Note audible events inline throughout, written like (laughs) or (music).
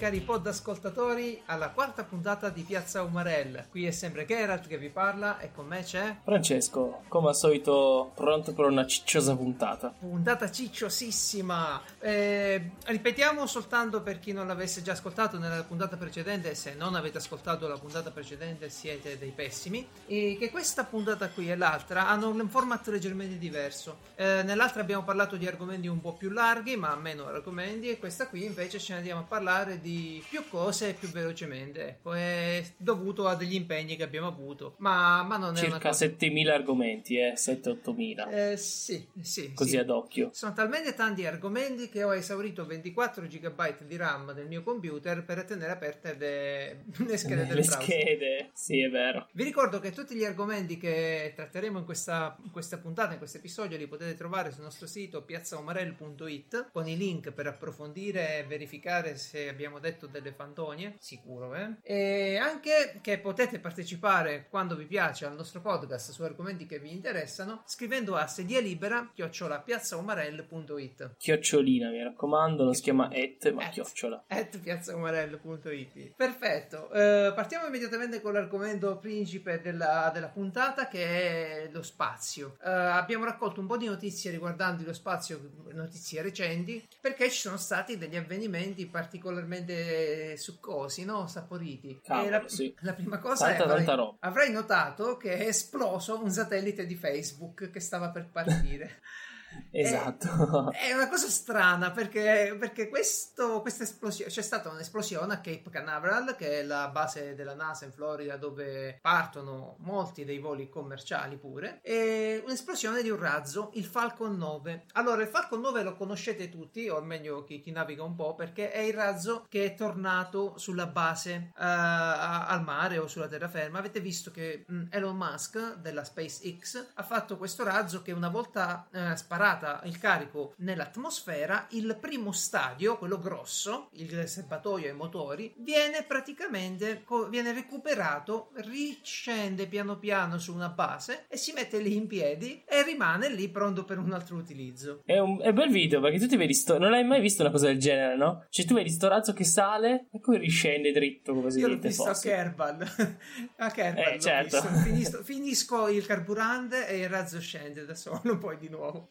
cari pod ascoltatori alla quarta puntata di Piazza Umarell. Qui è sempre Geralt che vi parla e con me c'è Francesco, come al solito pronto per una cicciosa puntata. puntata cicciosissima. Eh, ripetiamo soltanto per chi non l'avesse già ascoltato nella puntata precedente, se non avete ascoltato la puntata precedente siete dei pessimi, e che questa puntata qui e l'altra hanno un format leggermente diverso. Eh, nell'altra abbiamo parlato di argomenti un po' più larghi, ma meno argomenti, e questa qui invece ce ne andiamo a parlare di più cose più velocemente. Ecco, è dovuto a degli impegni che abbiamo avuto, ma, ma non è una Circa cosa... 7000 argomenti, eh, 7-8000. Eh, sì, sì. Così sì. ad occhio. Sono talmente tanti argomenti che ho esaurito 24 GB di RAM del mio computer per tenere aperte le, le schede del Le browser. schede, sì, è vero. Vi ricordo che tutti gli argomenti che tratteremo in questa, in questa puntata, in questo episodio, li potete trovare sul nostro sito piazzaomarel.it con i link per approfondire e verificare se abbiamo detto delle fantonie, sicuro, eh? E anche che potete partecipare quando vi piace al nostro podcast su argomenti che vi interessano scrivendo a sedia libera chiocciola piazzaomarel.it Chiocciolina, mi raccomando, non si chiama et, ma Et. chiocciola. at piazzaomarello.it Perfetto, eh, partiamo immediatamente con l'argomento principe della, della puntata che è lo spazio. Eh, abbiamo raccolto un po' di notizie riguardanti lo spazio, notizie recenti, perché ci sono stati degli avvenimenti particolarmente succosi, no? Saporiti. E la, sì. (laughs) la prima cosa Tanta, è avrai, tanta avrai notato che è esploso un satellite di Facebook che stava per partire. (laughs) Esatto. È una cosa strana perché, perché questo, questa esplosione c'è stata un'esplosione a Cape Canaveral, che è la base della NASA in Florida, dove partono molti dei voli commerciali pure. E un'esplosione di un razzo, il Falcon 9. Allora, il Falcon 9 lo conoscete tutti, o meglio chi, chi naviga un po', perché è il razzo che è tornato sulla base eh, a- al mare o sulla terraferma. Avete visto che mh, Elon Musk della SpaceX ha fatto questo razzo che una volta eh, sparata il carico nell'atmosfera, il primo stadio, quello grosso, il serbatoio ai motori, viene praticamente viene recuperato, riscende piano piano su una base e si mette lì in piedi e rimane lì pronto per un altro utilizzo. È un, è bel video perché tu ti vedi sto. Non hai mai visto una cosa del genere, no? Cioè, tu vedi sto razzo che sale e poi riscende dritto come si Io l'ho visto a. Kerbal. (laughs) a Kerbal Eh, certo. Finisco, (laughs) finisco il carburante e il razzo scende da solo, (laughs) poi di nuovo.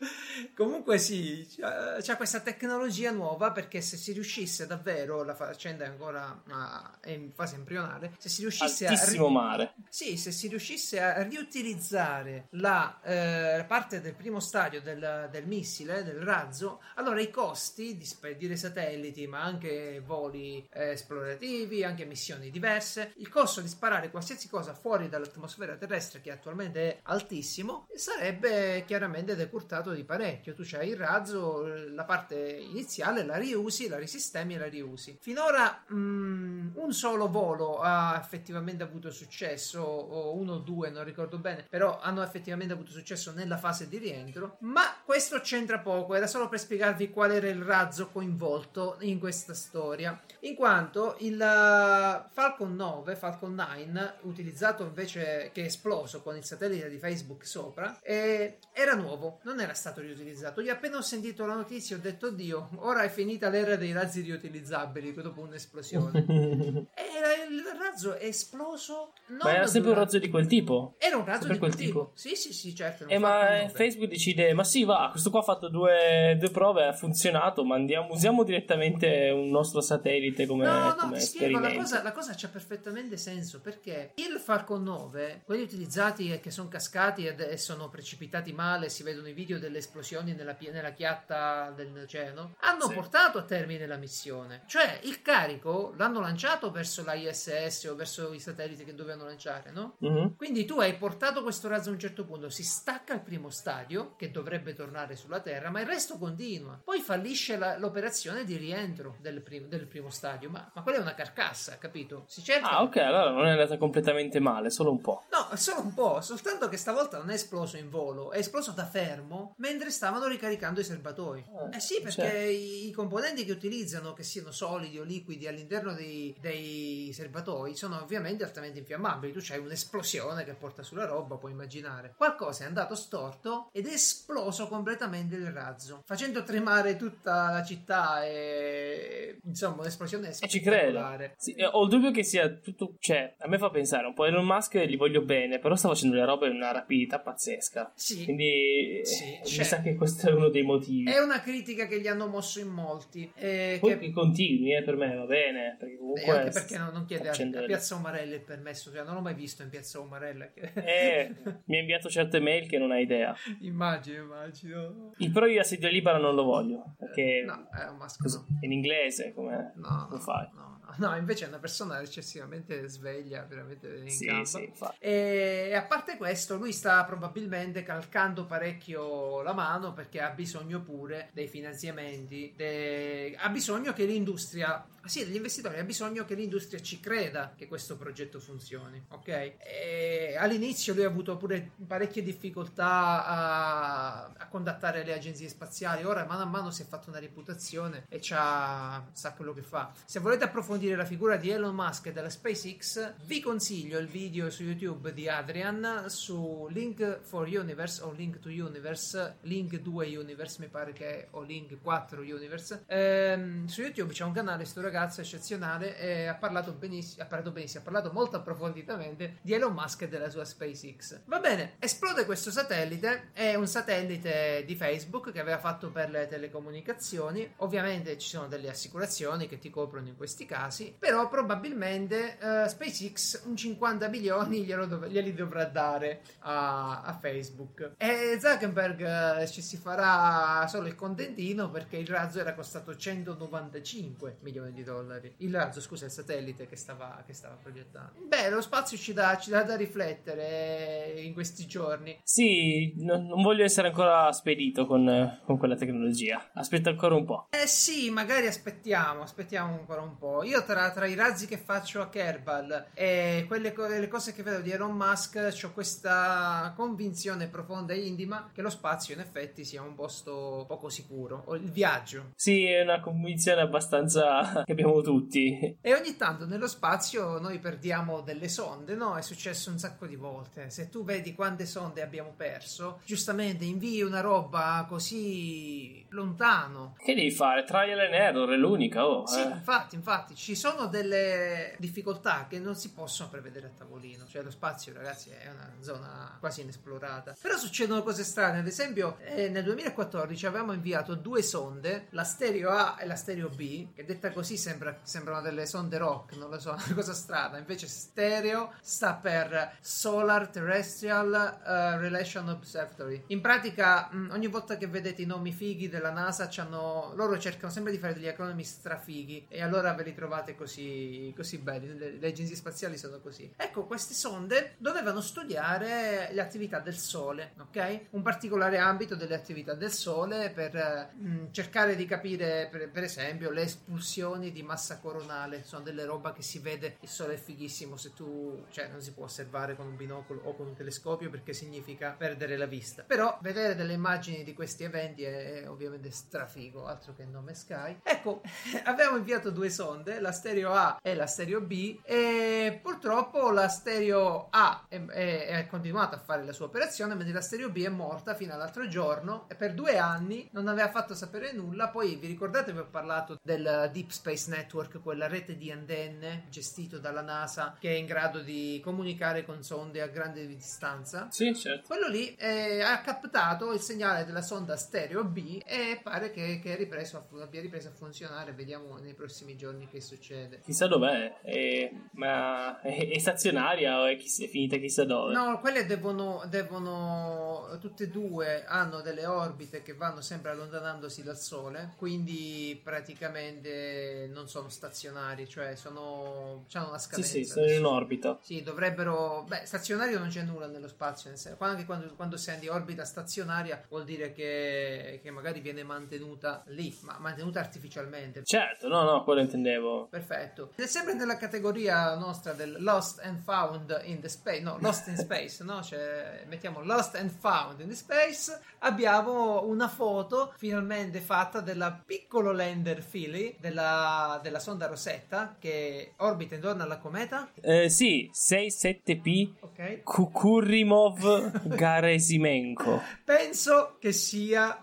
Comunque sì, c'ha, c'ha questa tecnologia nuova perché se si riuscisse davvero, la faccenda è ancora è in fase embrionale, se si riuscisse a... Altissimo ri- mare. sì, se si riuscisse a riutilizzare la eh, parte del primo stadio del, del missile, del razzo, allora i costi di spedire satelliti, ma anche voli eh, esplorativi, anche missioni diverse, il costo di sparare qualsiasi cosa fuori dall'atmosfera terrestre, che attualmente è altissimo, sarebbe chiaramente decurtato di parecchio. Tu c'hai il razzo, la parte iniziale la riusi, la risistemi e la riusi. Finora mm, un solo volo ha effettivamente avuto successo, o uno o due, non ricordo bene, però hanno effettivamente avuto successo nella fase di rientro. Ma questo c'entra poco, era solo per spiegarvi qual era il razzo coinvolto in questa storia. In quanto il eh, Falcon 9, Falcon 9, utilizzato invece che è esploso con il satellite di Facebook sopra, eh, era nuovo, non era stato riutilizzato. Io appena ho sentito la notizia ho detto, Dio, ora è finita l'era dei razzi riutilizzabili dopo un'esplosione. (laughs) e il razzo è esploso. Ma era sempre un durante- razzo di quel tipo. Era un razzo sempre di quel tipo. tipo. Sì, sì, sì, certo. era Eh, un ma eh, 9. Facebook decide: Ma sì, va, questo qua ha fatto due, due prove, ha funzionato. Mandiamo, usiamo direttamente un nostro satellite come, No, no, ti spiego, la cosa, la cosa c'ha perfettamente senso perché il Falcon 9, quelli utilizzati e che sono cascati e sono precipitati male, si vedono i video delle esplosioni nella, pi- nella chiatta dell'oceano, hanno Sì. portato a termine la missione. Cioè, il carico l'hanno lanciato verso la ISS o verso i satelliti che dovevano lanciare, no? Mhm. Quindi tu hai portato questo razzo a un certo punto, si stacca il primo stadio, che dovrebbe tornare sulla Terra, ma il resto continua. Poi fallisce la- l'operazione di rientro del, prim- del primo stadio, ma, ma quella è una carcassa, capito? Si cerca... Ah, ok, allora non è andata completamente male, solo un po'. No, solo un po', soltanto che stavolta non è esploso in volo, è esploso da fermo mentre stavano ricaricando i serbatoi. Ah, Eh sì, perché certo. i, componenti che utilizzano, che siano solidi o liquidi all'interno dei, dei serbatoi, sono ovviamente altamente infiammabili. Tu c'hai un'esplosione che porta sulla roba, puoi immaginare. Qualcosa è andato storto ed è esploso completamente il razzo, facendo tremare tutta la città e insomma un'esplosione E ci credo. Sì, eh, ho il dubbio che sia tutto. Cioè, a me fa pensare un po' Elon Musk, gli voglio bene, però sta facendo le robe in una rapidità pazzesca. Sì. Quindi Sì, eh, mi sa che questo è uno dei motivi. È una critica che gli hanno mosso in molti. eh, Poi che continui, eh, per me va bene. Perché comunque. anche perché non, non chiede a, a Piazza Umarella il permesso, cioè non l'ho mai visto in Piazza Umarella. Che... Eh, mi ha inviato certe mail che non hai idea. (laughs) immagino, immagino. Il pro di assedio libera non lo voglio. Perché No, è un maschio. No. in inglese come No, lo fai? no, no, invece è una persona eccessivamente sveglia, veramente in Sì, campo. sì. E a parte questo, lui sta probabilmente calcando parecchio la mano perché ha bisogno pure dei finanziamenti, de- ha bisogno che l'industria, sì, degli investitori, ha bisogno che l'industria ci creda che questo progetto funzioni, ok? E all'inizio lui ha avuto pure parecchie difficoltà a, a contattare le agenzie spaziali, ora mano a mano si è fatto una reputazione e c'ha, sa quello che fa. Se volete approfondire la figura di Elon Musk e della SpaceX, vi consiglio il video su YouTube di Adrian su Link for Universe o Link to Universe, Link 2 Universe mi pare che è, o Link 4 Universe. Ehm, su YouTube c'è un canale, sto ragazzo eccezionale e ha parlato benissimo, ha parlato benissimo, ha parlato molto approfonditamente di Elon Musk e della sua SpaceX. Va bene, esplode questo satellite, è un satellite di Facebook che aveva fatto per le telecomunicazioni. Ovviamente ci sono delle assicurazioni che ti coprono in questi casi, però probabilmente eh, SpaceX un 50 milioni (laughs) glielo dov- glieli dovrà dare a, a Facebook. E Zuckerberg eh, ci si farà solo il contentino perché il razzo era costato 195 milioni di dollari. Il razzo, scusa, il satellite che stava, che stava progettando. Beh, lo spazio ci dà, ci dà da riflettere in questi giorni. Sì, no- non voglio essere ancora spedito con, con quella tecnologia. Aspetta ancora un po'. Eh sì, magari aspettiamo, aspettiamo ancora un po'. Io tra, tra i razzi che faccio a Kerbal e quelle le cose che vedo di Elon Musk ho questa convinzione profonda e intima che lo spazio in effetti sia un posto poco sicuro, o il viaggio. Sì, è una convinzione abbastanza (laughs) che abbiamo tutti. E ogni tanto nello spazio noi perdiamo delle sonde, no? È successo un sacco di volte. Se tu vedi quante sonde abbiamo perso, giustamente invii una roba così lontano Che devi fare? Trial and error è l'unica, oh. Sì, eh. infatti, infatti, ci sono delle difficoltà che non si possono prevedere a tavolino. Cioè, lo spazio, ragazzi, è una zona quasi inesplorata. Però succedono cose strane. Ad esempio, eh, nel 2014 avevamo inviato due sonde, la stereo A e la stereo B, che detta così sembra, sembrano delle sonde rock, non lo so, (laughs) una cosa strana. Invece, stereo sta per Solar Terrestrial eh, Relation Observatory. In pratica, mh, ogni volta che vedete i nomi fighi della NASA, loro cercano sempre di fare degli acronimi strafighi e allora ve li trovate così, così belli. Le, le agenzie spaziali sono così. Ecco, queste sonde dovevano studiare le attività del Sole, ok? Un particolare ambito delle attività del Sole per mh, cercare di capire, per, per esempio, le espulsioni di massa coronale. Sono delle roba che si vede, il Sole è fighissimo se tu, cioè, non si può osservare con un binocolo o con un telescopio perché significa perdere la vista. Però vedere delle immagini di questi eventi è, è ovviamente strafigo, altro che nome Sky. Ecco, (laughs) abbiamo inviato due sonde, la stereo A e la stereo B, e purtroppo la stereo A è, è- è continuata a fare la sua operazione, mentre la stereo B è morta fino all'altro giorno e per due anni non aveva fatto sapere nulla. Poi vi ricordate vi ho parlato del Deep Space Network, quella rete di antenne gestito dalla NASA che è in grado di comunicare con sonde a grande distanza? Sì, certo. Quello lì eh, ha captato il segnale della sonda stereo B e pare che, che è ripreso a abbia ripreso a funzionare. Vediamo nei prossimi giorni che succede. Chissà dov'è. È- ma è, è stazionaria o è, chiss- è finita chissà dove? No, quelle devono, devono tutte e due hanno delle orbite che vanno sempre allontanandosi dal Sole, quindi praticamente non sono stazionari, cioè sono hanno una sì, scadenza. sì, sono in orbita. Sì, dovrebbero. Beh, stazionario non c'è nulla nello spazio. nel senso- Anche quando, quando sei in orbita stazionaria vuol dire che, che magari viene mantenuta lì, ma mantenuta artificialmente. Certo, no, no, quello intendevo. Perfetto. Perfetto. È sempre nella categoria nostra del Lost and Found in the Space, no, Lost in Space, no? Cioè, mettiamo Lost and Found in the Space. Abbiamo una foto finalmente fatta della piccolo lander Philly della, della sonda Rosetta che orbita intorno alla cometa. Eh, sì, 6-7P Ok. Kukurimov Garesimenko. Penso che sia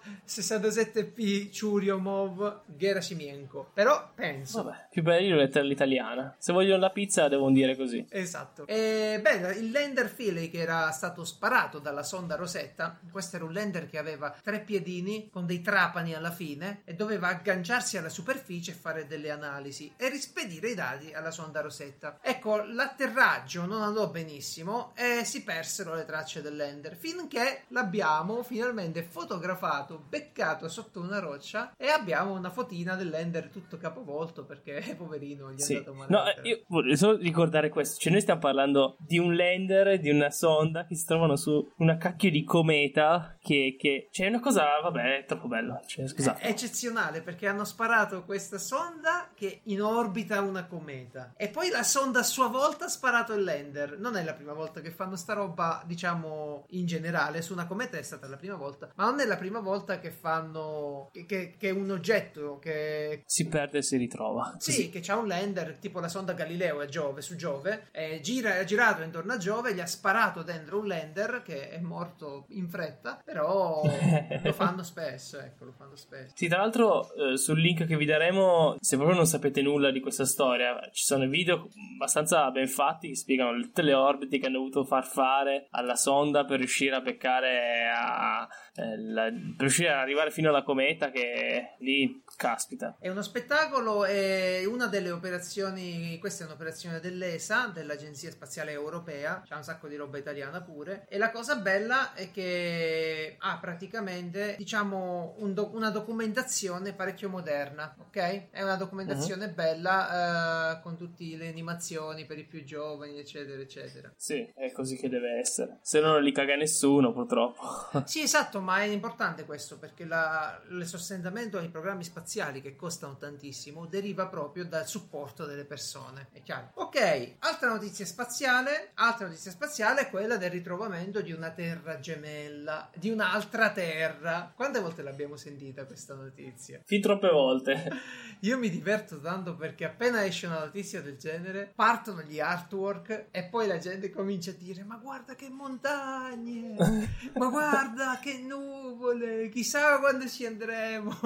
67P Churyumov Gerasimienko. Però penso. Vabbè, più bello lettera l'italiana. Se vogliono la pizza devono dire così. Esatto. E, beh, il lander Philly che era stato sparato dalla sonda Rosetta, questo era un lander che aveva tre piedini con dei trapani alla fine e doveva agganciarsi alla superficie e fare delle analisi e rispedire i dati alla sonda Rosetta. Ecco, l'atterraggio non andò benissimo e si persero le tracce del lander finché l'abbiamo finalmente fotografato, beccato sotto una roccia e abbiamo una fotina del lander tutto capovolto perché (laughs) poverino gli è Sì. andato male. No, l'atterraggio. io voglio solo ricordare questo. Cioè, noi stiamo parlando di un lander, di una sonda che si trovano su una cacchio di cometa. Che, che... cioè, è una cosa, vabbè, è troppo bello. Cioè, scusate. È eccezionale perché hanno sparato questa sonda che in orbita una cometa e poi la sonda a sua volta ha sparato il lander. Non è la prima volta che fanno sta roba, diciamo in generale. Su una cometa è stata la prima volta, ma non è la prima volta che fanno che, che- un oggetto che Si perde e si ritrova. sì, che c'ha un lander tipo la sonda Galileo a Giove, su Giove, eh, gira, ha girato intorno a Giove, gli ha sparato dentro un lander che è morto in fretta, però (laughs) lo fanno spesso, ecco, lo fanno spesso. Sì, tra l'altro eh, sul link che vi daremo, se proprio non sapete nulla di questa storia, ci sono video abbastanza ben fatti che spiegano tutte le orbite che hanno dovuto far fare alla sonda per riuscire a beccare a, eh, la- per riuscire ad arrivare fino alla cometa che lì caspita. È uno spettacolo e una delle operazioni, questa è un'operazione dell'ESA, dell'Agenzia Spaziale Europea, c'è un sacco di roba italiana pure, e la cosa bella è che ha praticamente, diciamo, un do- una documentazione parecchio moderna, ok? È una documentazione bella eh, con tutte le animazioni per i più giovani, eccetera, eccetera. Sì, è così che deve essere. Se no non li caga nessuno, purtroppo. (laughs) Sì, esatto, ma è importante questo perché la- il sostentamento ai programmi spaziali che costano tantissimo deriva proprio dal supporto delle persone. È chiaro? Ok, altra notizia spaziale. Altra notizia spaziale è quella del ritrovamento di una terra gemella, di un'altra terra. Quante volte l'abbiamo sentita questa notizia? fin troppe volte. (laughs) Io mi diverto tanto perché appena esce una notizia del genere partono gli artwork e poi la gente comincia a dire ma guarda che montagne, (laughs) ma guarda che nuvole, chissà quando ci andremo.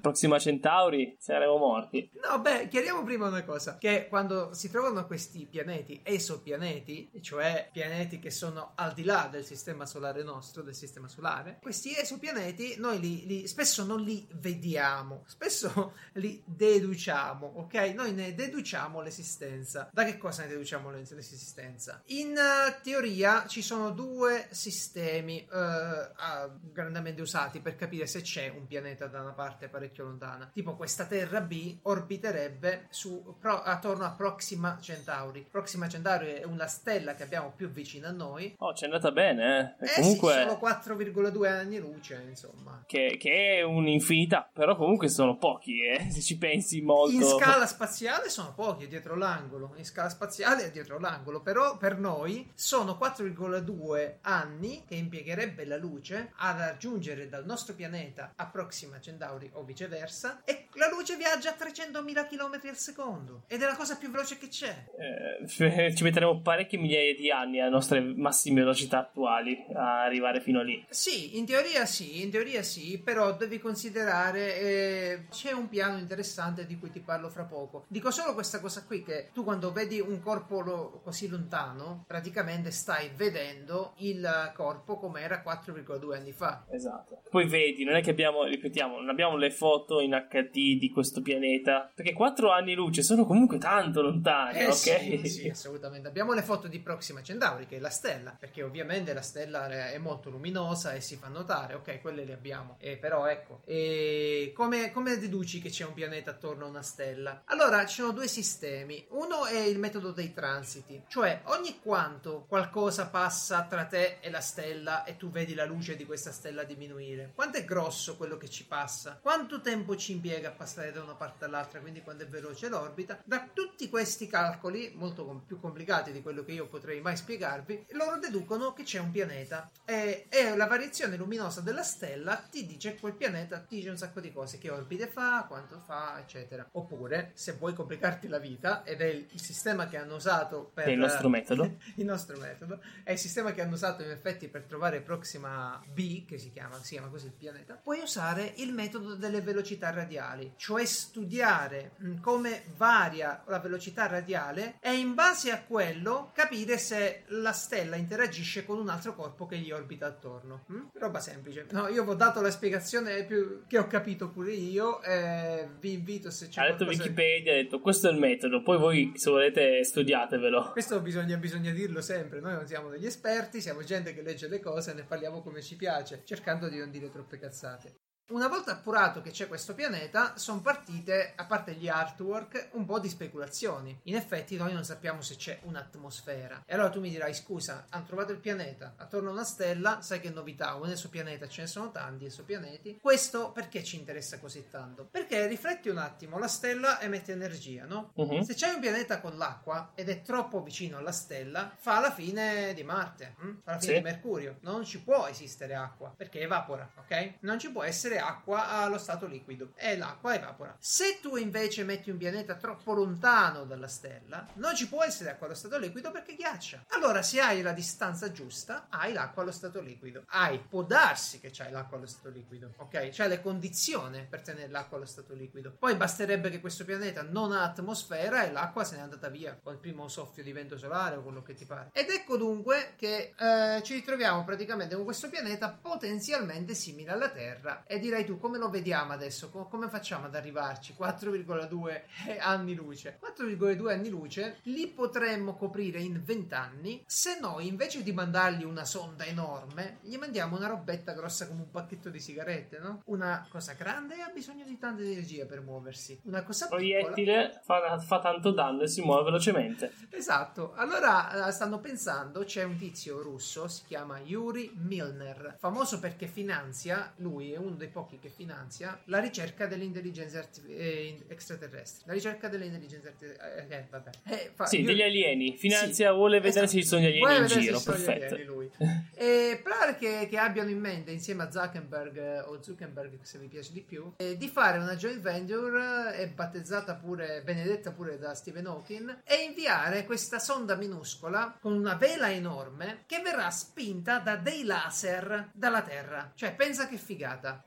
Prossima Centauri, saremo morti. No, beh, chiariamo prima una cosa, che quando si trovano questi pianeti, esopianeti, cioè pianeti che sono al di là del sistema solare nostro, del sistema solare, questi esopianeti noi li, li- spesso non li vediamo, spesso (laughs) li deduciamo, ok? Noi ne deduciamo l'esistenza. Da che cosa ne deduciamo l'es- l'esistenza? In eh, teoria ci sono due sistemi eh, ah, grandemente usati per capire se c'è un pianeta da una parte parecchio lontana. Tipo questa Terra B orbiterebbe su, pro- attorno a Proxima Centauri. Proxima Centauri è una stella che abbiamo più vicina a noi. Oh, ci è andata bene, eh. Eh comunque... sì, solo 4,2 anni luce, insomma. che, che è un'infinità, però comunque sono pochi, eh, (laughs) se ci pensi molto. In scala spaziale sono pochi, è dietro l'angolo. In scala spaziale è dietro l'angolo. Però per noi sono 4,2 anni che impiegherebbe la luce a raggiungere dal nostro pianeta a Proxima Centauri o viceversa. E la luce viaggia a 300.000 km al secondo. Ed è la cosa più veloce che c'è. Eh, (laughs) ci metteremo parecchie migliaia di anni alle nostre massime velocità attuali a arrivare fino lì. Sì, in teoria sì, in teoria sì, però devi considerare eh, c'è un piano interessante di cui ti parlo fra poco. Dico solo questa cosa qui che tu quando vedi un corpo lo- così lontano, praticamente stai vedendo il corpo come era 4,2 anni fa. Esatto. Poi vedi, non è che abbiamo, ripetiamo, non abbiamo le foto in HD di questo pianeta, perché 4 anni luce sono comunque tanto lontani, Eh ok? sì, sì, assolutamente. Abbiamo le foto di Proxima Centauri, che è la stella, perché ovviamente la stella è molto luminosa e si fa notare, ok, quelle le abbiamo. Eh, però ecco, e come, come deduci che c'è un pianeta attorno a una stella? Allora, ci sono due sistemi. Uno è il metodo dei transiti, cioè ogni quanto qualcosa passa tra te e la stella e tu vedi la luce di questa stella diminuire. Quanto è grosso quello che ci passa? Quanto tempo ci impiega a passare da una parte all'altra? Quindi quando e veloce l'orbita. Da tutti questi calcoli, molto com- più complicati di quello che io potrei mai spiegarvi, loro deducono che c'è un pianeta e, e la variazione luminosa della stella ti dice quel pianeta, ti dice un sacco di cose, che orbite fa, quanto fa, eccetera. Oppure, se vuoi complicarti la vita, ed è il, il sistema che hanno usato per... È il nostro metodo. (laughs) il nostro metodo, è il sistema che hanno usato in effetti per trovare Proxima B, che si chiama, si chiama così il pianeta, puoi usare il metodo delle velocità radiali, cioè studiare mh, come varia la velocità radiale e in base a quello capire se la stella interagisce con un altro corpo che gli orbita attorno. Hm? Roba semplice. No, io vi ho dato la spiegazione più che ho capito pure io. Eh, vi invito se c'è. Ha detto Wikipedia, ha detto questo è il metodo. Poi voi, se volete, studiatevelo. Questo bisogna, bisogna dirlo sempre. Noi non siamo degli esperti, siamo gente che legge le cose e ne parliamo come ci piace, cercando di non dire troppe cazzate. Una volta appurato che c'è questo pianeta, sono partite, a parte gli artwork, un po' di speculazioni. In effetti noi non sappiamo se c'è un'atmosfera. E allora tu mi dirai, scusa, hanno trovato il pianeta, attorno a una stella, sai che novità, nel suo pianeta ce ne sono tanti, esopianeti. Questo perché ci interessa così tanto? Perché rifletti un attimo, la stella emette energia, no? Uh-huh. Se c'è un pianeta con l'acqua ed è troppo vicino alla stella, fa la fine di Marte, hm? fa la fine sì. di Mercurio. Non ci può esistere acqua, perché evapora, ok? Non ci può essere acqua allo stato liquido e l'acqua evapora. Se tu invece metti un pianeta troppo lontano dalla stella, non ci può essere acqua allo stato liquido perché ghiaccia. Allora, se hai la distanza giusta, hai l'acqua allo stato liquido. Hai, può darsi che c'hai l'acqua allo stato liquido, ok? C'hai le condizioni per tenere l'acqua allo stato liquido. Poi basterebbe che questo pianeta non ha atmosfera e l'acqua se n'è andata via col primo soffio di vento solare o quello che ti pare. Ed ecco dunque che eh, ci ritroviamo praticamente con questo pianeta potenzialmente simile alla Terra e direi tu come lo vediamo adesso? come facciamo ad arrivarci? 4,2 anni luce. 4,2 anni luce li potremmo coprire in 20 anni se noi invece di mandargli una sonda enorme gli mandiamo una robetta grossa come un pacchetto di sigarette, no? Una cosa grande e ha bisogno di tanta energia per muoversi. Una cosa proiettile fa, fa, tanto danno e si muove velocemente. Esatto. Allora eh, stanno pensando, c'è un tizio russo, si chiama Yuri Milner, famoso perché finanzia, lui è uno dei pochi che finanzia la ricerca delle intelligenze arti- eh, extraterrestri. La ricerca delle intelligenze artificiali. Eh, vabbè. Eh, fa, sì, io... degli alieni. Finanzia, sì, vuole vedere esatto. se ci sono gli alieni vuole in giro. Perfetto. Alieni, lui. (laughs) e pare che, che, abbiano in mente, insieme a Zuckerberg eh, o Zuckerberg, se vi piace di più, eh, di fare una joint venture, è battezzata pure, benedetta pure da Stephen Hawking, e inviare questa sonda minuscola con una vela enorme che verrà spinta da dei laser dalla Terra. Cioè, pensa che figata.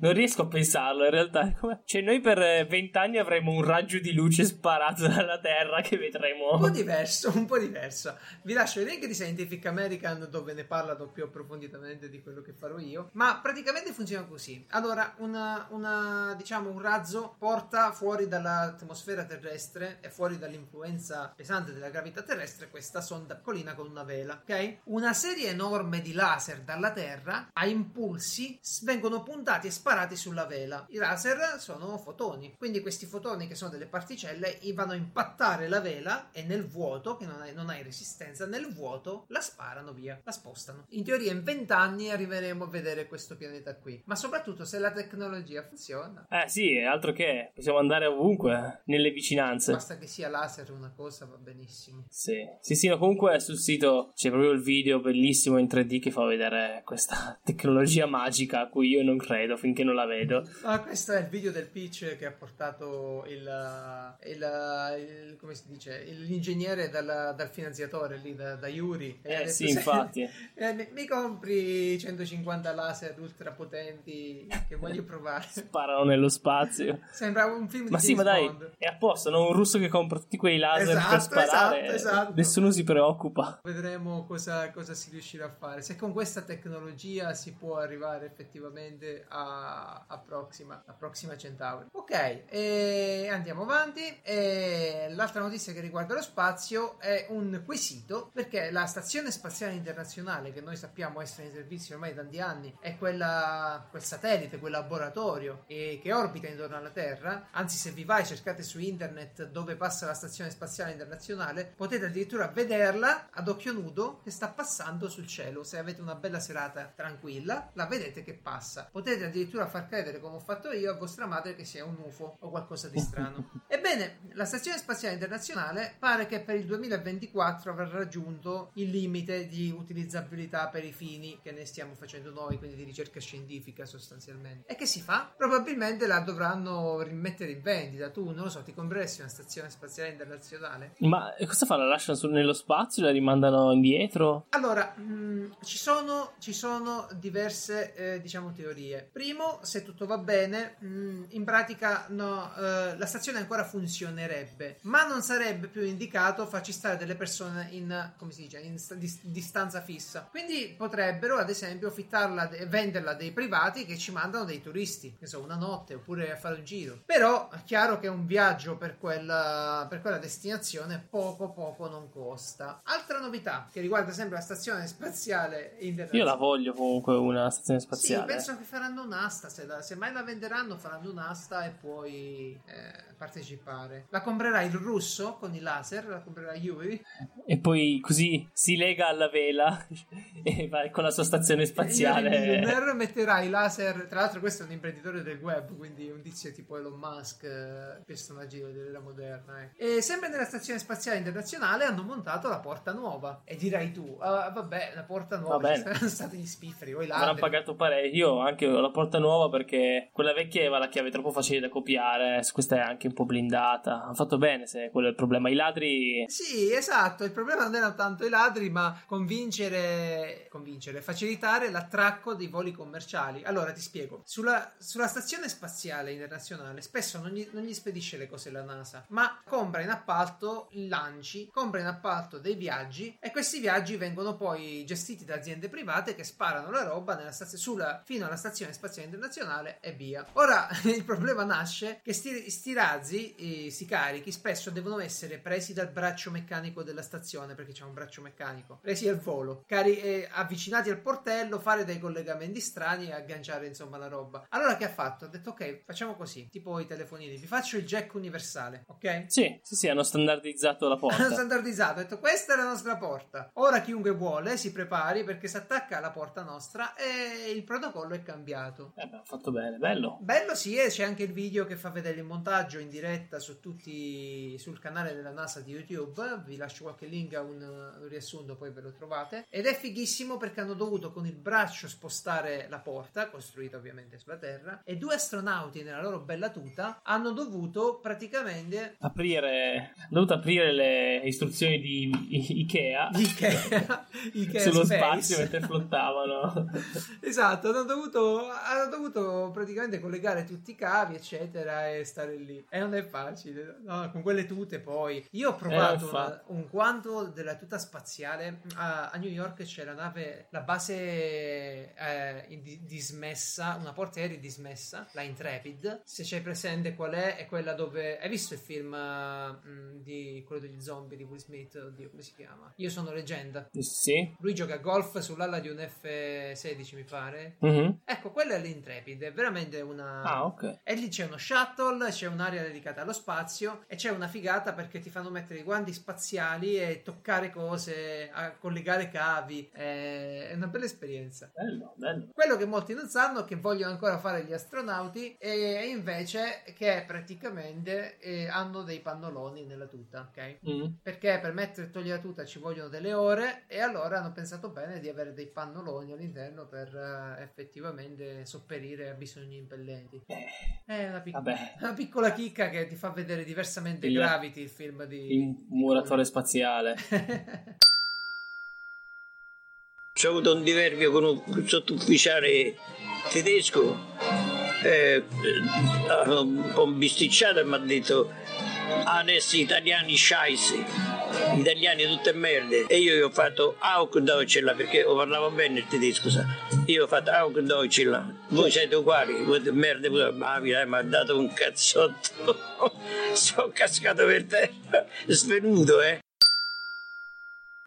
Non riesco a pensarlo in realtà. Cioè, noi per eh, vent'anni avremo un raggio di luce sparato dalla Terra che vedremo. Un po' diverso, un po' diverso. Vi lascio il link di Scientific American dove ne parlano più approfonditamente di quello che farò io. Ma praticamente funziona così. Allora, una, una diciamo, un razzo porta fuori dall'atmosfera terrestre e fuori dall'influenza pesante della gravità terrestre questa sonda piccolina con una vela, ok? Una serie enorme di laser dalla Terra a impulsi vengono puntati e sparati sulla vela. I laser sono fotoni, quindi questi fotoni che sono delle particelle vanno a impattare la vela e nel vuoto, che non hai, non hai resistenza, nel vuoto la sparano via, la spostano. In teoria in vent'anni arriveremo a vedere questo pianeta qui, ma soprattutto se la tecnologia funziona. Eh sì, altro che possiamo andare ovunque, nelle vicinanze. Basta che sia laser una cosa, va benissimo. Sì, sì, sì, no, comunque sul sito c'è proprio il video bellissimo in 3D che fa vedere questa (laughs) tecnologia magica a cui io non credo finché non la vedo. Ah, questo è il video del pitch che ha portato il, il, il come si dice, l'ingegnere dal, dal finanziatore lì, da, da Yuri. Eh sì, se, infatti. (laughs) Eh, mi, mi, compri 150 laser ultra potenti che voglio provare. Sparano nello spazio. Sembra un film ma di sì, James ma dai, Bond. è apposta, no? Un russo che compra tutti quei laser esatto, per sparare. Esatto, esatto. Nessuno si preoccupa. Vedremo cosa, cosa si riuscirà a fare. Se con questa tecnologia si può arrivare effettivamente a, a Proxima, a Proxima Centauri. Ok, e andiamo avanti. E l'altra notizia che riguarda lo spazio è un quesito perché la Stazione Spaziale Internazionale, che noi sappiamo essere in servizio ormai da tanti anni, è quella, quel satellite, quel laboratorio che, che orbita intorno alla Terra. Anzi, se vi vai, cercate su internet dove passa la Stazione Spaziale Internazionale, potete addirittura vederla ad occhio nudo che sta passando sul cielo. Se avete una bella serata tranquilla, la vedete che passa. Potete potete addirittura far credere, come ho fatto io, a vostra madre che sia un UFO o qualcosa di strano. (laughs) Ebbene, la Stazione Spaziale Internazionale pare che per il 2024 avrà raggiunto il limite di utilizzabilità per i fini che ne stiamo facendo noi, quindi di ricerca scientifica sostanzialmente. E che si fa? Probabilmente la dovranno rimettere in vendita. Tu, non lo so, ti compreresti una Stazione Spaziale Internazionale? Ma cosa fa? La lasciano su, nello spazio? La rimandano indietro? Allora, mh, mm, ci, sono, ci sono diverse, eh, diciamo, teorie. Primo, se tutto va bene, mh, mm, in pratica no, eh, la stazione ancora funzionerebbe, ma non sarebbe più indicato farci stare delle persone in, come si dice, in st- di- distanza fissa. Quindi potrebbero, ad esempio, fittarla e venderla a dei privati che ci mandano dei turisti, che so, una notte oppure a fare un giro. Però è chiaro che un viaggio per quella, per quella destinazione poco poco non costa. Altra novità che riguarda sempre la stazione spaziale internazionale. Io la voglio comunque una stazione spaziale. Sì, penso che faranno un'asta, se, la, se mai la venderanno faranno un'asta e puoi eh, partecipare. La comprerà il russo con i laser, la comprerà Yuri. E poi così si lega alla vela (laughs) e vai con la sua stazione spaziale. Yuri metterà i laser, tra l'altro questo è un imprenditore del web, quindi un tizio tipo Elon Musk, eh, personaggio dell'era moderna. Eh. E sempre nella stazione spaziale internazionale hanno montato la porta nuova. E dirai tu, ah, vabbè, la porta nuova, ci saranno stati gli spifferi o i laser. Avranno pagato parecchio. Io anche la porta nuova perché quella vecchia aveva la chiave troppo facile da copiare, questa è anche un po' blindata. Hanno fatto bene se quello è il problema. I ladri... Sì, esatto, il problema non erano tanto i ladri, ma convincere, convincere facilitare l'attracco dei voli commerciali. Allora ti spiego, sulla, sulla stazione spaziale internazionale spesso non gli, non gli spedisce le cose la NASA, ma compra in appalto lanci, compra in appalto dei viaggi e questi viaggi vengono poi gestiti da aziende private che sparano la roba stazio- sulla, fino alla stazione spaziale internazionale e via. Ora (laughs) il problema nasce che sti, sti razzi, eh, sti carichi, spesso devono essere presi dal braccio meccanico della stazione perché c'è un braccio meccanico, presi al volo, cari- eh, avvicinati al portello, fare dei collegamenti strani e agganciare insomma la roba. Allora che ha fatto? Ha detto ok, facciamo così, tipo i telefonini, vi faccio il jack universale, ok? Sì, sì, sì, hanno standardizzato la porta. (laughs) hanno standardizzato, ha detto questa è la nostra porta. Ora chiunque vuole si prepari perché si attacca alla porta nostra e il protocollo è cambiato. Eh beh, fatto bene, bello. Bello sì, e c'è anche il video che fa vedere il montaggio in diretta su tutti sul canale della NASA di YouTube. Vi lascio qualche link a un, un riassunto, poi ve lo trovate. Ed è fighissimo perché hanno dovuto con il braccio spostare la porta, costruita ovviamente sulla Terra, e due astronauti nella loro bella tuta hanno dovuto praticamente aprire, dovuto aprire le istruzioni di Ikea, Ikea, Ikea (laughs) sullo Space. spazio mentre flottavano. (laughs) esatto, hanno dovuto, hanno dovuto praticamente collegare tutti i cavi, eccetera, e stare lì. E non è facile, no, con quelle tute poi. Io ho provato Eh, una- un quanto della tuta spaziale a, a New York c'è la nave, la base eh, dismessa, una portaerei dismessa, la Intrepid. Se c'hai presente qual è, è quella dove hai visto il film eh, mh, di quello degli zombie di Will Smith, oddio, come si chiama? Io sono leggenda. Sì. Lui gioca a golf sull'ala di un F16, mi pare. Mhm. Ecco, quella è l'Intrepid, è veramente una... Ah, ok. E lì c'è uno shuttle, c'è un'area dedicata allo spazio e c'è una figata perché ti fanno mettere i guanti spaziali e toccare cose, a collegare cavi. È una bella esperienza. Bello, bello. Quello che molti non sanno, che vogliono ancora fare gli astronauti, è invece che praticamente eh, hanno dei pannoloni nella tuta, ok? Mm. Perché per mettere e togliere la tuta ci vogliono delle ore e allora hanno pensato bene di avere dei pannoloni all'interno per eh, effettivamente sopperire a bisogni impellenti. È una, pic- una piccola chicca che ti fa vedere diversamente Il- Gravity, il film di... Il muratore spaziale. (laughs) C'ho avuto un diverbio con un sottufficiale tedesco, eh, eh, un po' bisticciato e mi ha detto adesso italiani scheisse, gli italiani tutte merde. E io gli ho fatto Auk Deutschland perché lo parlavo bene il tedesco, sa. Io ho fatto Auk Deutschland, voi siete uguali, voi merde ma mi ha dato un cazzotto, (laughs) sono cascato per terra, (laughs) svenuto eh.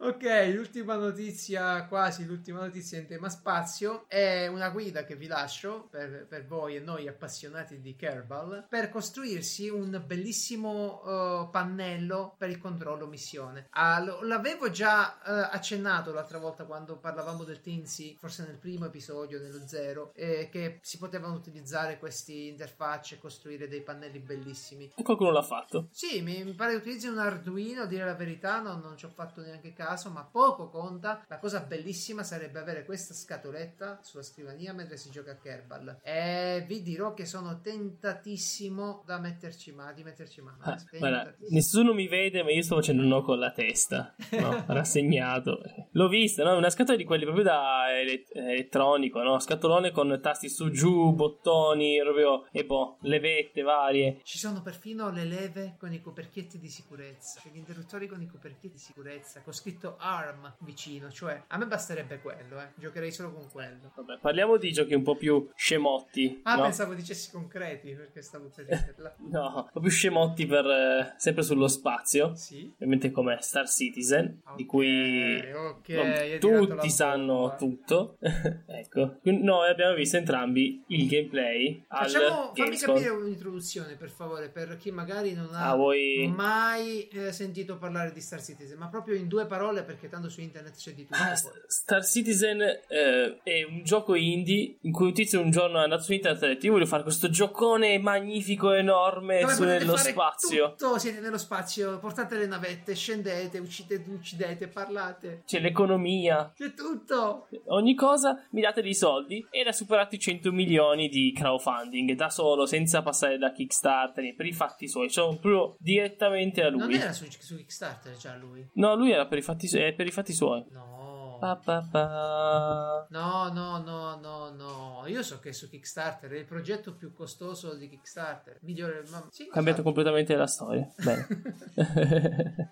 Ok, l'ultima notizia, quasi l'ultima notizia in tema spazio, è una guida che vi lascio per, per voi e noi appassionati di Kerbal per costruirsi un bellissimo uh, pannello per il controllo missione. Ah, lo, l'avevo già uh, accennato l'altra volta quando parlavamo del Teensy, forse nel primo episodio, nello zero, eh, che si potevano utilizzare queste interfacce e costruire dei pannelli bellissimi. E qualcuno l'ha fatto? Sì, mi, mi pare che utilizzi un Arduino, a dire la verità, non, non ci ho fatto neanche caso, ma poco conta. La cosa bellissima sarebbe avere questa scatoletta sulla scrivania mentre si gioca a Kerbal. E vi dirò che sono tentatissimo da metterci mano, di metterci mano. Ah, guarda, nessuno mi vede, ma io sto facendo un no con la testa, no? (laughs) rassegnato. L'ho vista, no? Una scatola di quelli proprio da ele- elettronico, no? Scatolone con tasti su giù, bottoni, proprio e boh, levette varie. Ci sono perfino le leve con i coperchietti di sicurezza, cioè gli interruttori con i coperchietti di sicurezza, con scritto ARM vicino, cioè a me basterebbe quello, eh. Giocherei solo con quello. Vabbè, parliamo di giochi un po' più scemotti. Ah, no? pensavo dicessi concreti, perché stavo per dirla. (laughs) no, un po' più scemotti per eh, sempre sullo spazio. Sì. Ovviamente come Star Citizen, Ok, di cui ok, non hai tirato la tutti sanno bomba. tutto. (laughs) ecco, noi abbiamo visto entrambi il gameplay al Facciamo, fammi Gamescom. capire un'introduzione per favore per chi magari non ha Ah, vuoi- mai eh, sentito parlare di Star Citizen, ma proprio in due parole perché tanto su internet c'è di tutto. Ah, St- Star Citizen eh, è un gioco indie in cui un tizio un giorno è andato su internet e ha detto io voglio fare questo giocone magnifico enorme Dove su nello spazio Tutto, siete nello spazio, portate le navette, scendete, uccidete, uccidete, parlate. c'è l'economia C'è tutto. ogni cosa mi date dei soldi ed ha superato i 100 milioni di crowdfunding da solo senza passare da Kickstarter per i fatti suoi sono proprio direttamente a Non lui era su, su Kickstarter già lui? no lui era per i fatti, su- è per i fatti suoi No. Pa, pa, pa. No, no, no, no, no. Io so che su Kickstarter è il progetto più costoso di Kickstarter. Migliore, ma sì, cambiato esatto. completamente la storia bene (laughs) (laughs)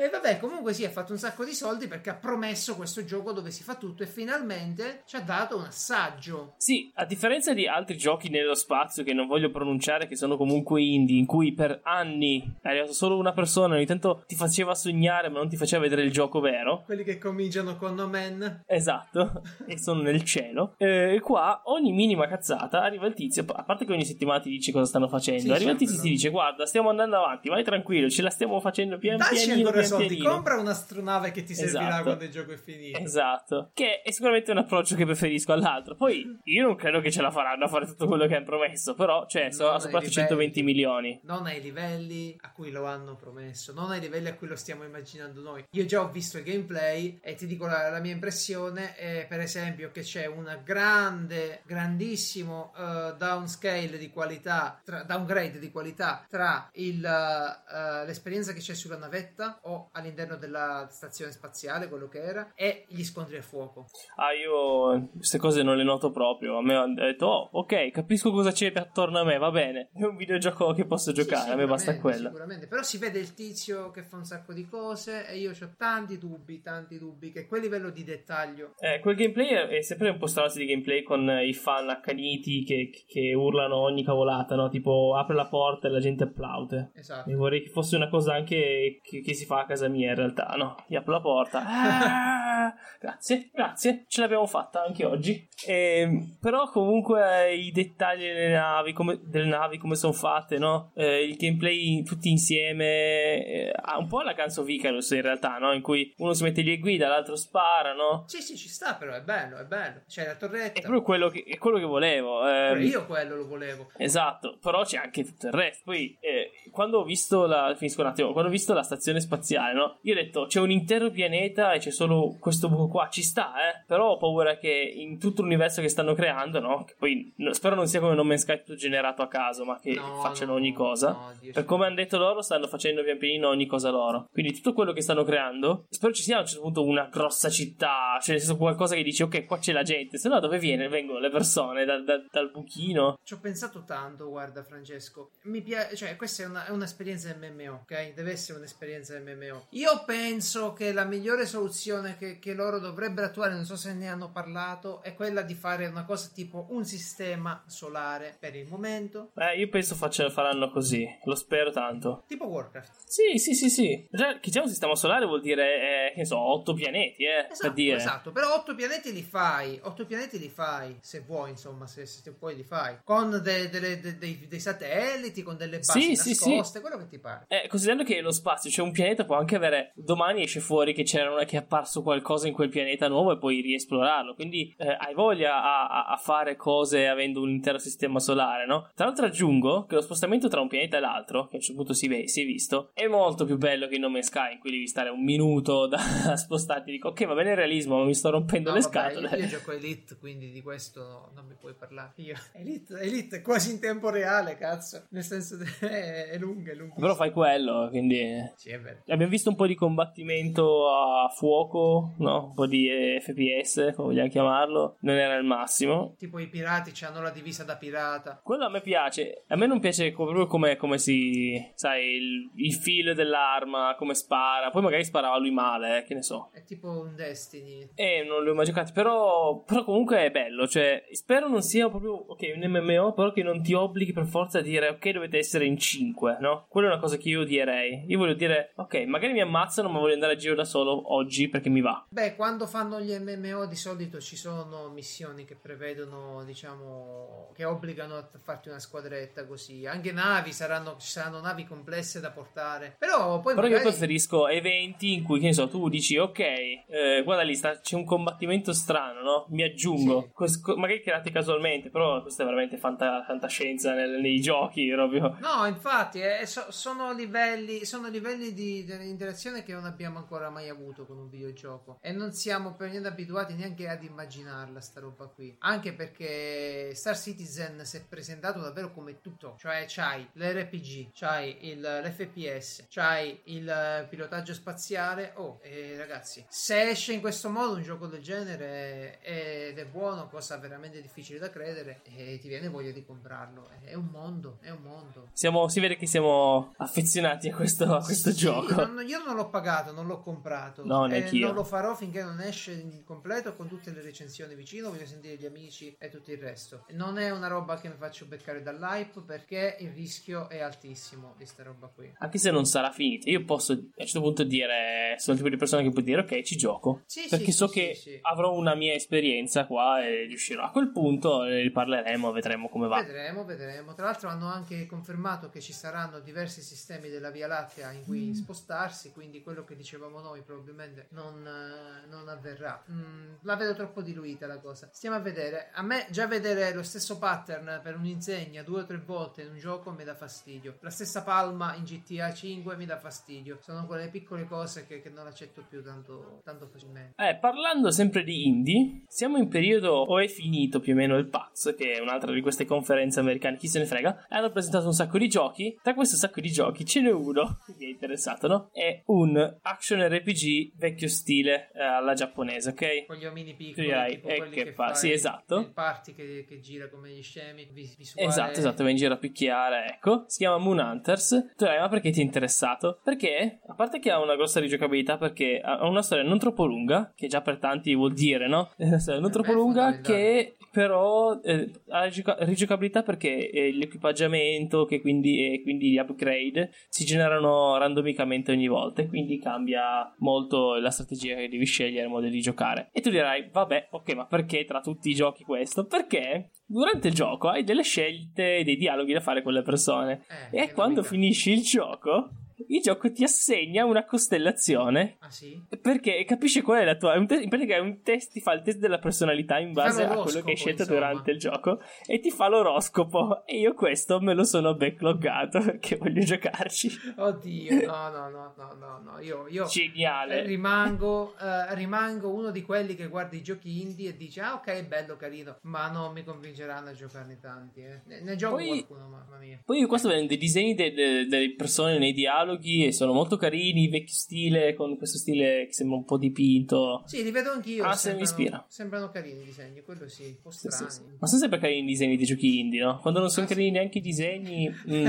E vabbè, comunque sì, ha fatto un sacco di soldi perché ha promesso questo gioco dove si fa tutto e finalmente ci ha dato un assaggio. Sì, a differenza di altri giochi nello spazio che non voglio pronunciare, che sono comunque indie, in cui per anni è arrivato solo una persona, ogni tanto ti faceva sognare, ma non ti faceva vedere il gioco vero. Quelli che cominciano con No Man. Esatto, e sono nel cielo. E qua ogni minima cazzata arriva il tizio, a parte che ogni settimana ti dice cosa stanno facendo, Sì, arriva il tizio e ti dice guarda stiamo andando avanti, vai tranquillo, ce la stiamo facendo pian Dacci pianino, ancora soldi, compra un'astronave che ti servirà Esatto. quando il gioco è finito. Esatto, che è sicuramente un approccio che preferisco all'altro. Poi io non credo che ce la faranno a fare tutto quello che hanno promesso, però, cioè, Non ha superato ai i 120 livelli. milioni. Non ai livelli a cui lo hanno promesso, non ai livelli a cui lo stiamo immaginando noi. Io già ho visto il gameplay e ti dico la, la mia impressione è per esempio che c'è una grande, grandissimo eh, downscale di qualità, tra, downgrade di qualità tra il, eh, l'esperienza che c'è sulla navetta o all'interno della stazione spaziale, quello che era, e gli scontri a fuoco. Ah, io queste cose non le noto proprio. A me hanno detto, oh, ok, capisco cosa c'è attorno a me, va bene. È un videogioco che posso giocare, Sì, a me basta quello. Sicuramente, però si vede il tizio che fa un sacco di cose e io ho tanti dubbi, tanti dubbi, che quel livello di dettaglio Eh, quel gameplay è sempre un po' strano di gameplay con i fan accaniti che, che urlano ogni cavolata, no? Tipo apre la porta e la gente applaude. Esatto. E vorrei che fosse una cosa anche che, che si fa casa mia in realtà, no? Gli apro la porta. Ah, grazie, grazie, ce l'abbiamo fatta anche oggi. Ehm, però comunque eh, i dettagli delle navi, come, delle navi, come sono fatte, no? Eh, il gameplay tutti insieme, eh, un po' la Guns of Icarus in realtà, no? In cui uno si mette lì e guida, l'altro spara, no? Sì, sì, ci sta, però è bello, è bello. C'è la È torretta. proprio quello che, è quello che volevo. Pure io quello lo volevo. Esatto, però c'è anche tutto il resto. Poi, eh, quando ho visto la. Finisco un attimo. Quando ho visto la stazione spaziale, no? Io ho detto c'è un intero pianeta e c'è solo questo buco qua. Ci sta, eh. Però ho paura che in tutto l'universo che stanno creando, no? Che poi no, spero non sia come No Man's Sky tutto generato a caso, ma che No, facciano no, ogni cosa. per come hanno detto loro, stanno facendo pian pianino ogni cosa loro. Quindi tutto quello che stanno creando, spero ci sia a un certo punto una grossa città, cioè nel senso qualcosa che dici ok, qua c'è la gente, se no dove viene? Vengono le persone dal, dal- dal buchino. Ci ho pensato tanto, guarda Francesco. Mi piace, cioè, questa è una, è un'esperienza MMO, ok? Deve essere un'esperienza MMO. Io penso che la migliore soluzione che, che loro dovrebbero attuare, non so se ne hanno parlato, è quella di fare una cosa tipo un sistema solare per il momento. Eh, io penso faccia, faranno così, lo spero tanto. Tipo Warcraft. Sì, sì, sì, sì. Già che c'è un sistema solare vuol dire, eh, che ne so, otto pianeti, eh, Esatto, per dire. esatto, però otto pianeti li fai, otto pianeti li fai, se vuoi, insomma, se, se puoi li fai, con de- delle- de- dei, dei satelliti, con delle basi Sì, sì, sì. Nascoste, quello che ti pare. Eh, considerando che lo spazio c'è un pianeta, può anche avere. Domani esce fuori che, c'era una, che è apparso qualcosa in quel pianeta nuovo e puoi riesplorarlo. Quindi eh, hai voglia a, a- a fare cose avendo un intero sistema solare, no? Tra l'altro, aggiungo che lo spostamento tra un pianeta e l'altro, che a un certo punto si, ve- si è visto, è molto più bello che in No Man's Sky, in cui devi stare un minuto (laughs) da spostarti. Dico, ok, va bene il realismo, ma mi sto rompendo No, le vabbè, scatole. Io, io gioco Elite, quindi di questo non mi puoi parlare. Io, (laughs) Elite, Elite è quasi in tempo reale, cazzo. Nel senso, de- (laughs) è, è lunga, è lunga. Però fai quello, quindi. Sì, è vero. Abbiamo visto un po' di combattimento a fuoco, no? Un po' di eh, FPS, come vogliamo chiamarlo. Non era il massimo. Tipo i pirati hanno la divisa da pirata. Quello a me piace. A me non piace proprio come, come si. Sai, il, il filo dell'arma, come spara. Poi magari sparava lui male, eh, che ne so. È tipo un Destiny. E non li ho mai giocati, però, però comunque è bello. Cioè, spero non sia proprio ok, un MMO, però che non ti obblighi per forza a dire ok, dovete essere in 5, no? Quella è una cosa che io direi. Io voglio dire, ok, magari mi ammazzano, ma voglio andare a giro da solo oggi perché mi va. Beh, quando fanno gli MMO di solito ci sono missioni che prevedono, diciamo, che obbligano a farti una squadretta così. Anche navi saranno, ci saranno navi complesse da portare. Però poi Però magari... io preferisco eventi in cui, che ne so, tu dici, ok, eh, guarda lì, sta- c'è un combattimento strano, no? Mi aggiungo. Sì. Cos- co- magari creati casualmente, però questa è veramente fanta- fantascienza nel- nei giochi, proprio. No, infatti, eh, so- sono livelli, sono livelli di, di interazione che non abbiamo ancora mai avuto con un videogioco. E non siamo per niente abituati neanche ad immaginarla, sta roba qui. Anche perché Star Citizen si è presentato davvero come tutto. Cioè, c'hai l'RPG, c'hai il, l'FPS, c'hai il eh, pilotaggio spaziale. Oh, eh, ragazzi, se esce in questo modo un gioco del genere eh, ed è buono, cosa veramente difficile da credere, e ti viene voglia di comprarlo. È un mondo, è un mondo. Siamo- si vede che siamo affezionati a questo, a questo Sì, gioco. non- io non l'ho pagato, non l'ho comprato. No, E neanch'io. non lo farò finché non esce in completo con tutte le recensioni vicino. Voglio sentire gli amici e tutto il resto. Non è una roba che mi faccio beccare dall'hype perché il rischio è altissimo di sta roba qui. Anche se non sarà finita, io posso a un certo punto dire: sono il tipo di persona che può dire, ok, ci gioco. Sì, perché sì, so che avrò una mia esperienza qua e riuscirò. A quel punto ne riparleremo, vedremo come va. Vedremo, vedremo. Tra l'altro hanno anche confermato che ci saranno diversi sistemi della Via Lattea in Mm. cui spostarsi, quindi quello che dicevamo noi probabilmente non, eh, non avverrà. Mm, la vedo troppo diluita la cosa. Stiamo a vedere. A me già vedere lo stesso pattern per un'insegna due o tre volte in un gioco mi dà fastidio. La stessa palma in GTA 5 mi dà fastidio. Sono quelle piccole cose che, che non accetto più tanto, tanto facilmente. Eh, parlando sempre di indie, siamo in periodo o è finito più o meno il PAX, che è un'altra di queste conferenze americane, chi se ne frega. Hanno presentato un sacco di giochi. Tra questo sacco di giochi ce n'è uno che mi è interessato, no? È un action RPG vecchio stile eh, alla giapponese, ok? Con gli omini piccoli, dirai, tipo eh, quelli che che, fa- sì, esatto. Il party che, che gira come gli scemi. vis- visuale. Esatto, esatto, va in giro a picchiare, ecco. Si chiama Moon Hunters. Tu dirai, ma perché ti è interessato? Perché, a parte che ha una grossa rigiocabilità, perché ha una storia non troppo lunga, che già per tanti vuol dire, no? È (laughs) una storia non Per troppo lunga, che però eh, ha rigioca- rigiocabilità perché eh, l'equipaggiamento, che quindi, e quindi gli upgrade, si generano randomicamente ogni volta, e quindi cambia molto la strategia che devi scegliere, il modo di giocare. E tu dirai, vabbè, ok, ma perché tra tutti i giochi questo? Perché durante il gioco hai delle scelte e dei dialoghi da fare con le persone. Eh, E quando finisci il gioco, il gioco ti assegna una costellazione. Ah sì? Perché capisci qual è la tua. è un te- in pratica è un test, ti fa il test della personalità in base a quello che hai scelto insomma. durante il gioco e ti fa l'oroscopo. E io questo me lo sono backloggato perché (laughs) voglio giocarci. Oddio, no, no, no, no, no, no. Io, io Geniale. rimango, eh, rimango uno di quelli che guarda i giochi indie e dice, ah ok, bello, carino, ma non mi convinceranno a giocarne tanti. Eh. Ne, ne gioco Poi- qualcuno, mamma mia. Poi io qua sto vedendo i disegni de- de- delle persone nei dialoghi dialoghi e sono molto carini, vecchio stile, con questo stile che sembra un po' dipinto. Sì, li vedo anch'io. Ah, se mi ispira. Sembrano carini i disegni, quello sì, un po' strani. Sì, sì, Ma sono sempre carini i disegni di giochi indie, no? Quando non sono ah, carini neanche i disegni... (laughs) Mm,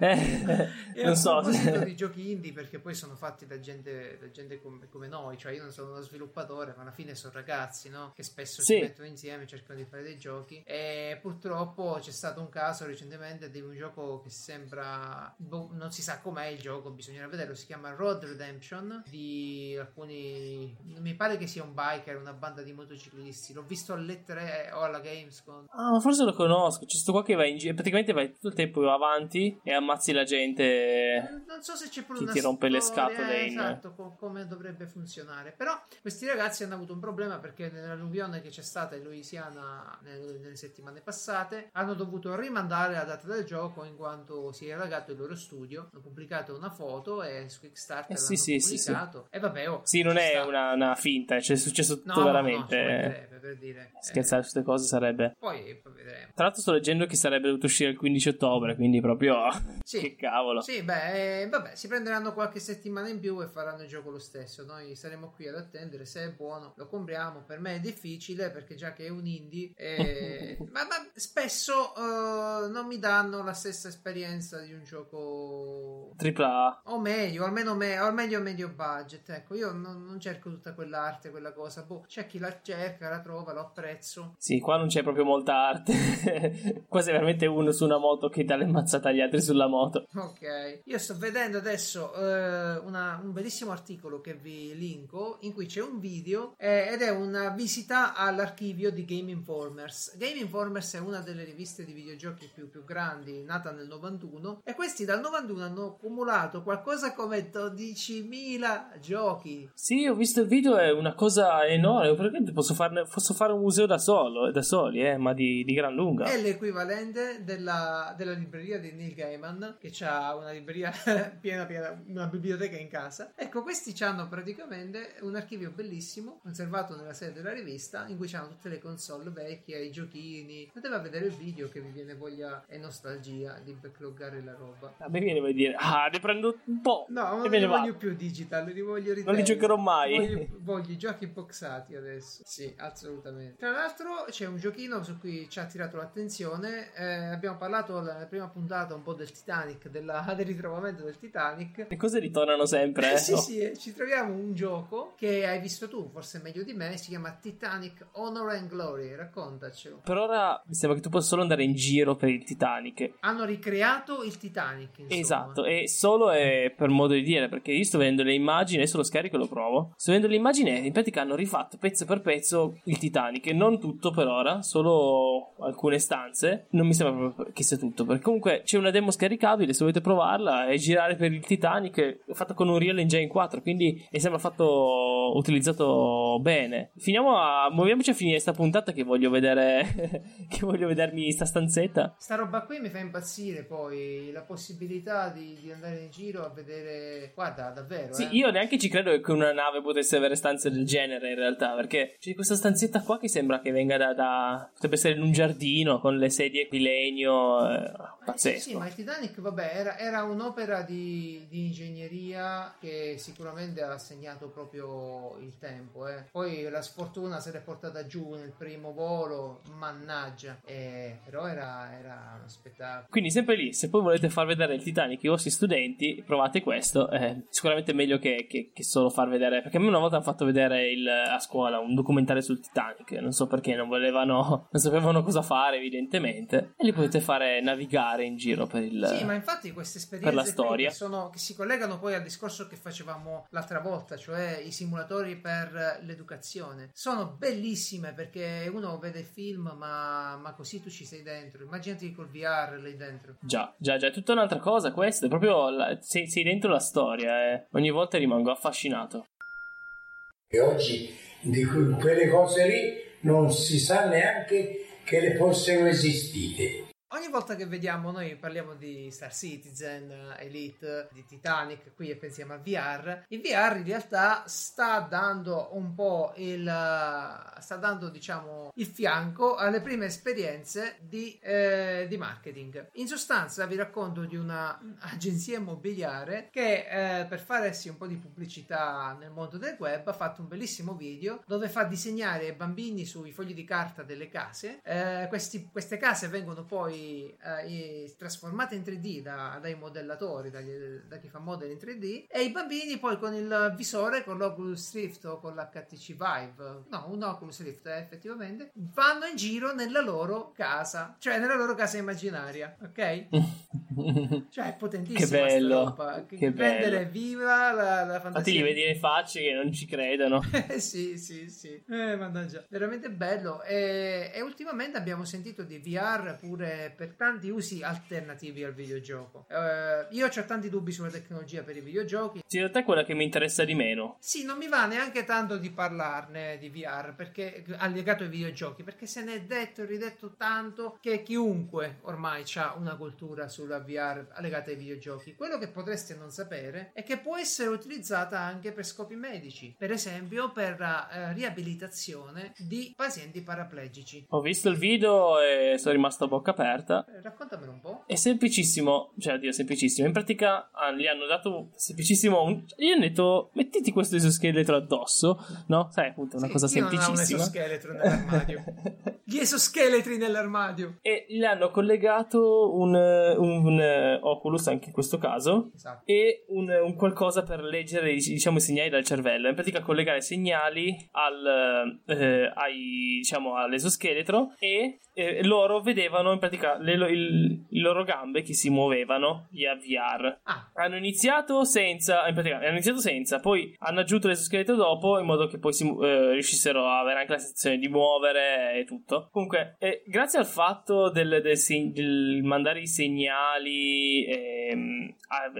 eh, non so. di (laughs) (laughs) giochi indie perché poi sono fatti da gente, da gente come, come, noi, cioè io non sono uno sviluppatore, ma alla fine sono ragazzi, no? Che spesso si mettono insieme, cercano di fare dei giochi e purtroppo c'è stato un caso recentemente di un gioco che sembra boh, non si sa com'è il gioco, bisognerà vederlo, si chiama Road Redemption di alcuni mi pare che sia un biker, una banda di motociclisti. L'ho visto alle 3 o alla Gamescom. Ah, ma forse lo conosco. C'è sto qua che va in giro, praticamente vai tutto il tempo avanti e ammazzi la gente. Non so se c'è proprio una ti rompe storia, le scatole in... esatto, com- come dovrebbe funzionare. Però questi ragazzi hanno avuto un problema perché nell'alluvione che c'è stata in Louisiana nelle, nelle settimane passate hanno dovuto rimandare la data del gioco in quanto si è allagato il loro studio. Hanno pubblicato una foto e su Kickstarter eh, sì, sì, pubblicato. Sì, e vabbè, oh, sì, non è una, una, finta, cioè, è successo tutto no, veramente. No, per dire. Scherzare su queste cose sarebbe. Poi, poi vedremo. Tra l'altro, sto leggendo che sarebbe dovuto uscire il 15 ottobre, quindi proprio. (laughs) Sì. che cavolo. Sì, beh, eh, vabbè, si prenderanno qualche settimana in più e faranno il gioco lo stesso. Noi saremo qui ad attendere. Se è buono, lo compriamo. Per me è difficile perché già che è un indie, eh, (laughs) ma, ma, spesso uh, non mi danno la stessa esperienza di un gioco AAA o meglio, almeno me, o meglio medio budget. Ecco, io non, non cerco tutta quell'arte, quella cosa. Boh, c'è chi la cerca, la trova, lo apprezzo. Sì, qua non c'è proprio molta arte. (laughs) qua sei veramente uno su una moto che dà le mazzate agli altri sulla moto. Ok, io sto vedendo adesso eh, una, un bellissimo articolo che vi linko in cui c'è un video eh, ed è una visita all'archivio di Game Informers. Game Informers è una delle riviste di videogiochi più, più grandi, nata nel 91 e questi dal 91 hanno accumulato qualcosa come 12.000 giochi. Sì, ho visto il video, è una cosa enorme. Perché posso, farne, posso fare un museo da solo, da soli, eh, ma di, di, gran lunga. È l'equivalente della, della libreria di Neil Gaiman, che ha una libreria (laughs) piena, piena, una biblioteca in casa. Ecco, questi hanno praticamente un archivio bellissimo, conservato nella sede della rivista, in cui hanno tutte le console vecchie, i giochini. Poteva vedere il video che vi viene voglia e nostalgia di backloggare la roba. A me viene voglia dire, ah, ne prendo un po'. No, non li voglio più digital, li voglio ritenere. Non li giocherò mai. Voglio, voglio i giochi boxati adesso. Sì, assolutamente. Tra l'altro c'è un giochino su cui ci ha attirato l'attenzione. Eh, abbiamo parlato nella prima puntata un po' del Titanic, della, (laughs) del ritrovamento del Titanic. Le cose ritornano sempre. Eh, sì, no? sì, eh, ci troviamo un gioco che hai visto tu, forse meglio di me, si chiama Titanic Honor and Glory. Raccontacelo. Per ora mi sembra che tu possa solo andare in giro per il Titanic. Hanno ricreato il Titanic. Insomma. Esatto, e solo è per modo di dire, perché io sto vedendo le immagini, adesso lo scarico e lo provo. Sto vedendo le immagini e in pratica hanno rifatto pezzo per pezzo il Titanic, non tutto per ora, solo alcune stanze. Non mi sembra proprio che sia tutto, perché comunque c'è una demo scaricabile, se volete provarla, e girare per il Titanic, è fatta con un Real Engine 4, quindi mi sembra fatto utilizzato bene. Finiamo a muoviamoci a finire questa puntata che voglio vedere (laughs) che voglio vedermi sta stanzetta. Sta roba qui mi fa impazzire poi la possibilità di, di andare in giro a vedere guarda davvero Sì, eh. io neanche ci credo che una nave potesse avere stanze del genere in realtà, perché c'è questa stanzetta qua che sembra che venga da, da potrebbe essere in un giardino con le sedie di legno, eh, pazzesco. Eh, sì, sì, ma il Titanic, vabbè, era, era un'opera di, di, ingegneria che sicuramente ha segnato proprio il tempo, eh. Poi la sfortuna se l'è portata giù nel primo volo, mannaggia, eh, però era, era uno spettacolo. Quindi sempre lì, se poi volete far vedere il Titanic ai vostri studenti, provate questo, eh, sicuramente meglio che, che, che, solo far vedere, perché a me una volta hanno fatto vedere il, a scuola un documentario sul Titanic, non so perché, non volevano, (laughs) non sapevano cosa fare evidentemente, e li potete fare navigare in giro per il... Sì, ma infatti queste esperienze per la storia. Che, sono, che si collegano poi al discorso che facevamo l'altra volta, cioè i simulatori per l'educazione, sono bellissime perché uno vede il film ma, ma così tu ci sei dentro, immaginati col VR lì dentro. Già, già, già, è tutta un'altra cosa questo, è proprio la, sei, sei, dentro la storia e ogni volta rimango affascinato. E oggi di quelle cose lì non si sa neanche che le fossero esistite. Ogni volta che vediamo, noi parliamo di Star Citizen, Elite, di Titanic, qui pensiamo a VR. Il VR in realtà sta dando un po' il sta dando, diciamo, il fianco alle prime esperienze di, eh, di marketing. In sostanza, vi racconto di un'agenzia immobiliare che eh, per farsi un po' di pubblicità nel mondo del web ha fatto un bellissimo video dove fa disegnare ai bambini sui fogli di carta delle case. Eh, questi, queste case vengono poi eh, trasformate in 3D da, dai modellatori, dagli, da chi fa model in 3D, e i bambini poi con il visore, con l'Oculus Rift o con l'HTC Vive, no, un Oculus Rift eh, effettivamente, vanno in giro nella loro casa, cioè nella loro casa immaginaria, ok? (laughs) cioè è potentissima che bello, roba, che, che prendere viva la, la fantasia. Infatti li vedi le facce che non ci credono. (laughs) sì, sì, sì. Eh, mannaggia, veramente bello. E, e ultimamente abbiamo sentito di VR pure per tanti usi alternativi al videogioco. Uh, io ho tanti dubbi sulla tecnologia per i videogiochi. Sì, in realtà è quella che mi interessa di meno. Sì, non mi va neanche tanto di parlarne di VR perché legato ai videogiochi, perché se ne è detto e ridetto tanto che chiunque ormai ha una cultura sulla VR legata ai videogiochi. Quello che potreste non sapere è che può essere utilizzata anche per scopi medici, per esempio per la uh, riabilitazione di pazienti paraplegici. Ho visto il video e sono rimasto a bocca aperta aperta. Eh, raccontamelo un po'. È semplicissimo, cioè, oddio, semplicissimo. In pratica ah, gli hanno dato semplicissimo. Un... Gli hanno detto, mettiti questo esoscheletro addosso, no? Sai, appunto, una sì, cosa semplicissima. Non un esoscheletro nell'armadio. (laughs) Gli esoscheletri nell'armadio. E gli hanno collegato un, un, un Oculus, anche in questo caso, esatto. e un, un, qualcosa per leggere, diciamo, i segnali dal cervello. In pratica, collegare segnali al, eh, ai, diciamo, all'esoscheletro e eh, loro vedevano in pratica le, il, le loro gambe che si muovevano via VR. Ah. Hanno iniziato senza, in pratica, hanno iniziato senza, poi hanno aggiunto l'esoscheletro dopo in modo che poi si, eh, riuscissero a avere anche la sensazione di muovere e tutto. Comunque, eh, grazie al fatto del, del, del mandare i segnali ehm,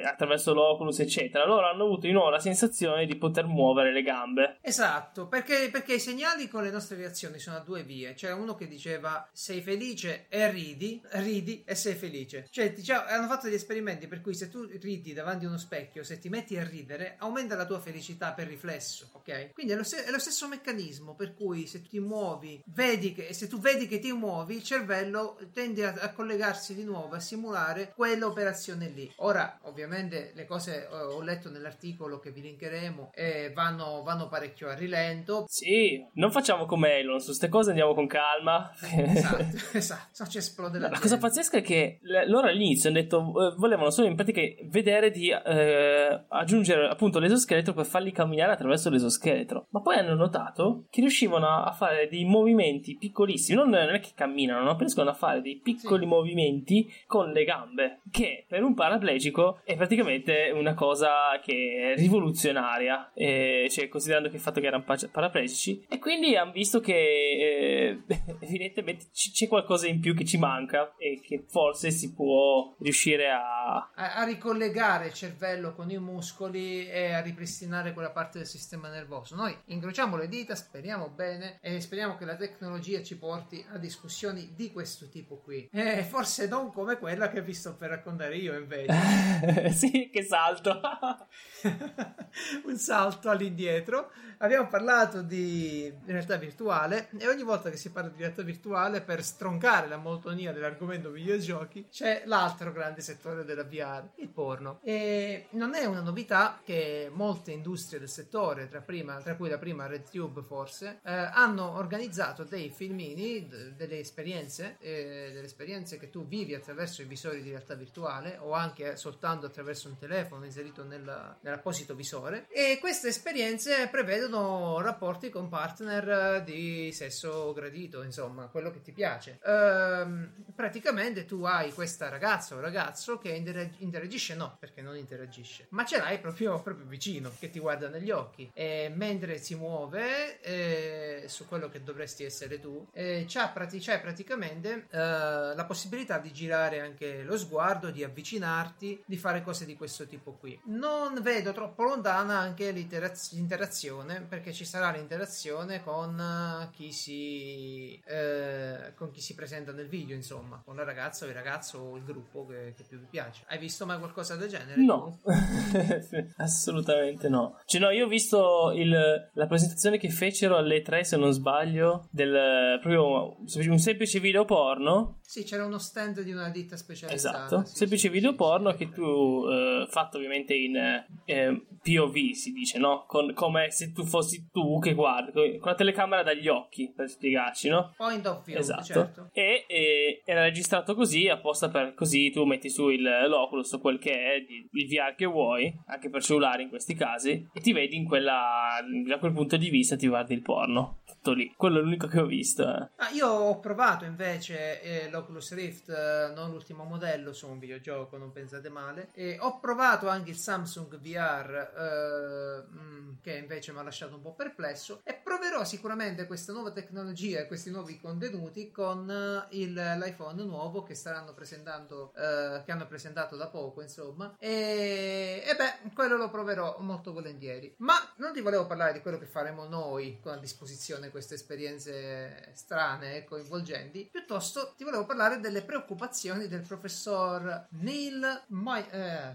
attraverso l'Oculus, eccetera, loro hanno avuto di nuovo la sensazione di poter muovere le gambe. Esatto, perché, perché i segnali con le nostre reazioni sono a due vie. C'era uno che diceva sei felice e ridi, ridi e sei felice. Cioè, diciamo, hanno fatto degli esperimenti per cui se tu ridi davanti a uno specchio, se ti metti a ridere, aumenta la tua felicità per riflesso, ok? Quindi è lo, se- è lo stesso meccanismo per cui se tu ti muovi, vedi che, se tu vedi che ti muovi, il cervello tende a, a collegarsi di nuovo, a simulare quell'operazione lì. Ora, ovviamente, le cose eh, ho letto nell'articolo che vi linkeremo eh, vanno, vanno parecchio a rilento. Sì, non facciamo come Elon, su queste cose andiamo con calma. Esatto, (laughs) esatto, ci esplode la La cosa pazzesca è che loro all'inizio hanno detto eh, volevano solo in pratica vedere di eh, aggiungere appunto l'esoscheletro per farli camminare attraverso l'esoscheletro. Ma poi hanno notato che riuscivano a fare dei movimenti piccolissimi, non, non è che camminano, no? riescono a fare dei piccoli sì. movimenti con le gambe, che per un paraplegico è praticamente una cosa che è rivoluzionaria, eh, cioè considerando che il fatto che erano paraplegici, e quindi hanno visto che eh, (laughs) evidentemente c'è qualcosa in più che ci manca e che forse si può riuscire a... a... a ricollegare il cervello con i muscoli e a ripristinare quella parte del sistema nervoso. Noi incrociamo le dita, speriamo bene e speriamo che la tecnologia ci porti a discussioni di questo tipo qui. E forse non come quella che vi sto per raccontare io invece. (laughs) sì, che salto. (laughs) Un salto all'indietro. Abbiamo parlato di realtà virtuale e ogni volta che si parla di realtà virtuale per stroncare la monotonia dell'argomento videogiochi c'è l'altro grande settore della VR, il porno. E non è una novità che molte industrie del settore, tra, prima, tra cui la prima RedTube forse, eh, hanno organizzato dei filmini, d- delle esperienze, eh, delle esperienze che tu vivi attraverso i visori di realtà virtuale o anche soltanto attraverso un telefono inserito nella, nell'apposito visore. E queste esperienze prevedono rapporti con partner di sesso gradito, insomma, quello che ti piace. Ehm, praticamente tu hai questa ragazza o ragazzo che interagisce, no, perché non interagisce, ma ce l'hai proprio, proprio vicino, che ti guarda negli occhi e mentre si muove eh, su quello che dovresti essere tu, eh, c'ha, prati- c'è praticamente eh, la possibilità di girare anche lo sguardo, di avvicinarti, di fare cose di questo tipo qui. Non vedo troppo lontana anche l'interazione, perché ci sarà l'interazione con eh, chi si, eh, con chi si presenta nel video, insomma, con la ragazza o il ragazzo o il gruppo che, che più vi piace. Hai visto mai qualcosa del genere? No, (laughs) assolutamente no. Cioè, no, io ho visto il, la presentazione che fecero alle 3, se non sbaglio, del proprio un semplice video porno. Sì, c'era uno stand di una ditta specializzata. Esatto, sì, semplice sì, video sì, porno che tu eh, fatto ovviamente in eh, POV si dice, no? Con, come se tu fossi tu che guardi con la telecamera dagli occhi, per spiegarci, no? Point of view, esatto. certo. E, e, era registrato così, apposta per così tu metti su il, l'Oculus o quel che è, il VR che vuoi, anche per cellulare in questi casi, e ti vedi in quella, da quel punto di vista ti guardi il porno. Tutto lì. Quello è l'unico che ho visto. Eh. Ah, io ho provato invece eh, l'Oculus Rift, eh, non l'ultimo modello, su un videogioco, non pensate male. E ho provato anche il Samsung VR, eh, mm, che invece mi ha lasciato un po' perplesso. E proverò sicuramente questa nuova tecnologia e questi nuovi contenuti con eh, il, l'iPhone nuovo che staranno presentando, eh, che hanno presentato da poco, insomma. E, e beh, quello lo proverò molto volentieri. Ma non ti volevo parlare di quello che faremo noi con a disposizione queste esperienze strane e coinvolgenti, piuttosto ti volevo parlare delle preoccupazioni del professor Neil, Ma-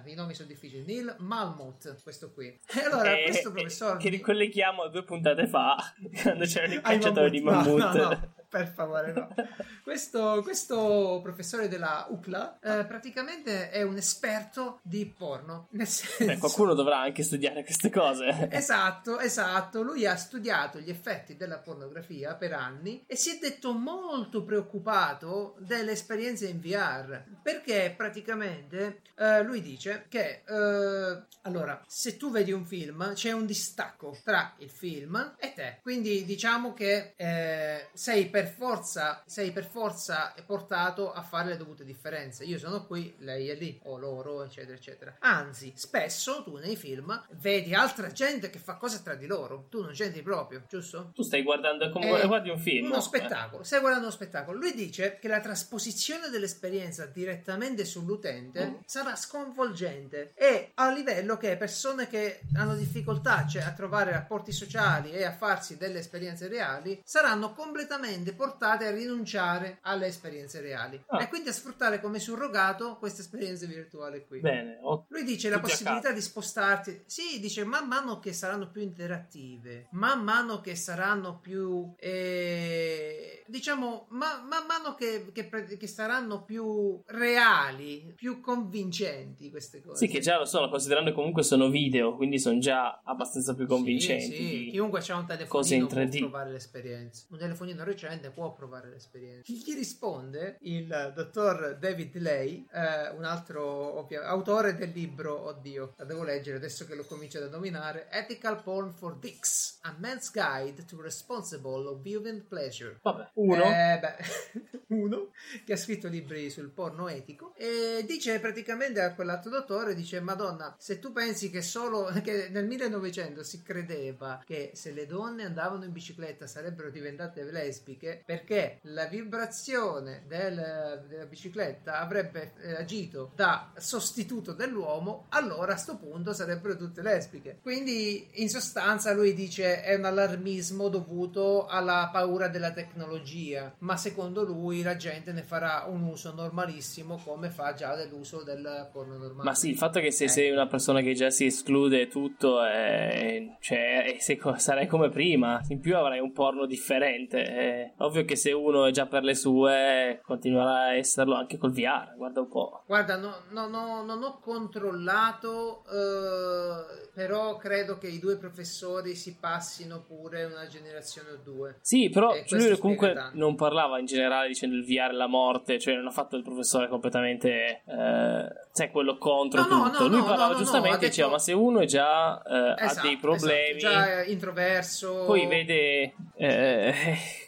eh, i nomi sono difficili, Neil Malmuth, questo qui. E allora, Eh, questo eh, professor... che ricolleghiamo a due puntate fa, (laughs) quando c'erano i cacciatori di mammut. No, no, no, per favore, no. (laughs) Questo, questo professore della UCLA eh, praticamente è un esperto di porno. Nel senso... Beh, qualcuno dovrà anche studiare queste cose. Esatto, esatto. Lui ha studiato gli effetti della pornografia per anni e si è detto molto preoccupato delle esperienze in VR perché praticamente eh, lui dice che eh, allora, se tu vedi un film c'è un distacco tra il film e te. Quindi diciamo che eh, sei per forza sei per forza portato a fare le dovute differenze. Io sono qui, lei è lì, o loro, eccetera, eccetera. Anzi, spesso tu nei film vedi altra gente che fa cose tra di loro. Tu non c'entri proprio, giusto? Tu stai guardando come È guardi un film. Uno eh. spettacolo, stai guardando uno spettacolo. Lui dice che la trasposizione dell'esperienza direttamente sull'utente Mm. sarà sconvolgente e a livello che persone che hanno difficoltà cioè, a trovare rapporti sociali e a farsi delle esperienze reali saranno completamente portate a rinunciare alle esperienze reali Ah. e quindi a sfruttare come surrogato queste esperienze virtuali qui. Bene, oh, Lui dice la possibilità di spostarti. Sì, dice man mano che saranno più interattive, man mano che saranno più. eh, diciamo, ma- man mano che, che che saranno più reali, più convincenti queste cose. Sì, che già lo sono, considerando che comunque sono video, quindi sono già abbastanza più convincenti. Sì, sì, chiunque ha un telefonino 3D. può provare l'esperienza. Un telefonino recente può provare l'esperienza. Chi gli risponde? Il dottor David Lay, eh, un altro ovvia- autore del libro, oddio, la devo leggere adesso che lo comincio a nominare, Ethical Porn for Dicks, A Man's Guide to Responsible Viewing Pleasure. Vabbè, uno. Eh, beh, (laughs) uno che ha scritto libri sul porno etico e dice praticamente a quell'altro dottore dice Madonna se tu pensi che solo che nel 1900 si credeva che se le donne andavano in bicicletta sarebbero diventate lesbiche perché la vibrazione del- della bicicletta avrebbe eh, agito da sostituto dell'uomo allora a sto punto sarebbero tutte lesbiche quindi in sostanza lui dice è un allarmismo dovuto alla paura della tecnologia ma secondo lui la gente ne farà un uso normalissimo come fa già dell'uso del porno normale Ma sì, il fatto è che se Eh. sei una persona che già si esclude tutto, eh, cioè, eh, se co- sarai come prima, in più avrai un porno differente. È ovvio che se uno è già per le sue, continuerà a esserlo anche col VR, guarda un po'. Guarda, no- no- no- non ho controllato, eh, però credo che i due professori si passino pure una generazione o due. Sì, però Eh, lui comunque tanto. non parlava in generale dicendo il VR la morte, cioè non ha fatto il professore completamente, eh, sai, quello contro No, tutto. no, lui no, parlava no, no, giustamente, ha detto- diceva, ma se uno è già eh, ha Esatto, dei problemi, esatto, già introverso. poi vede...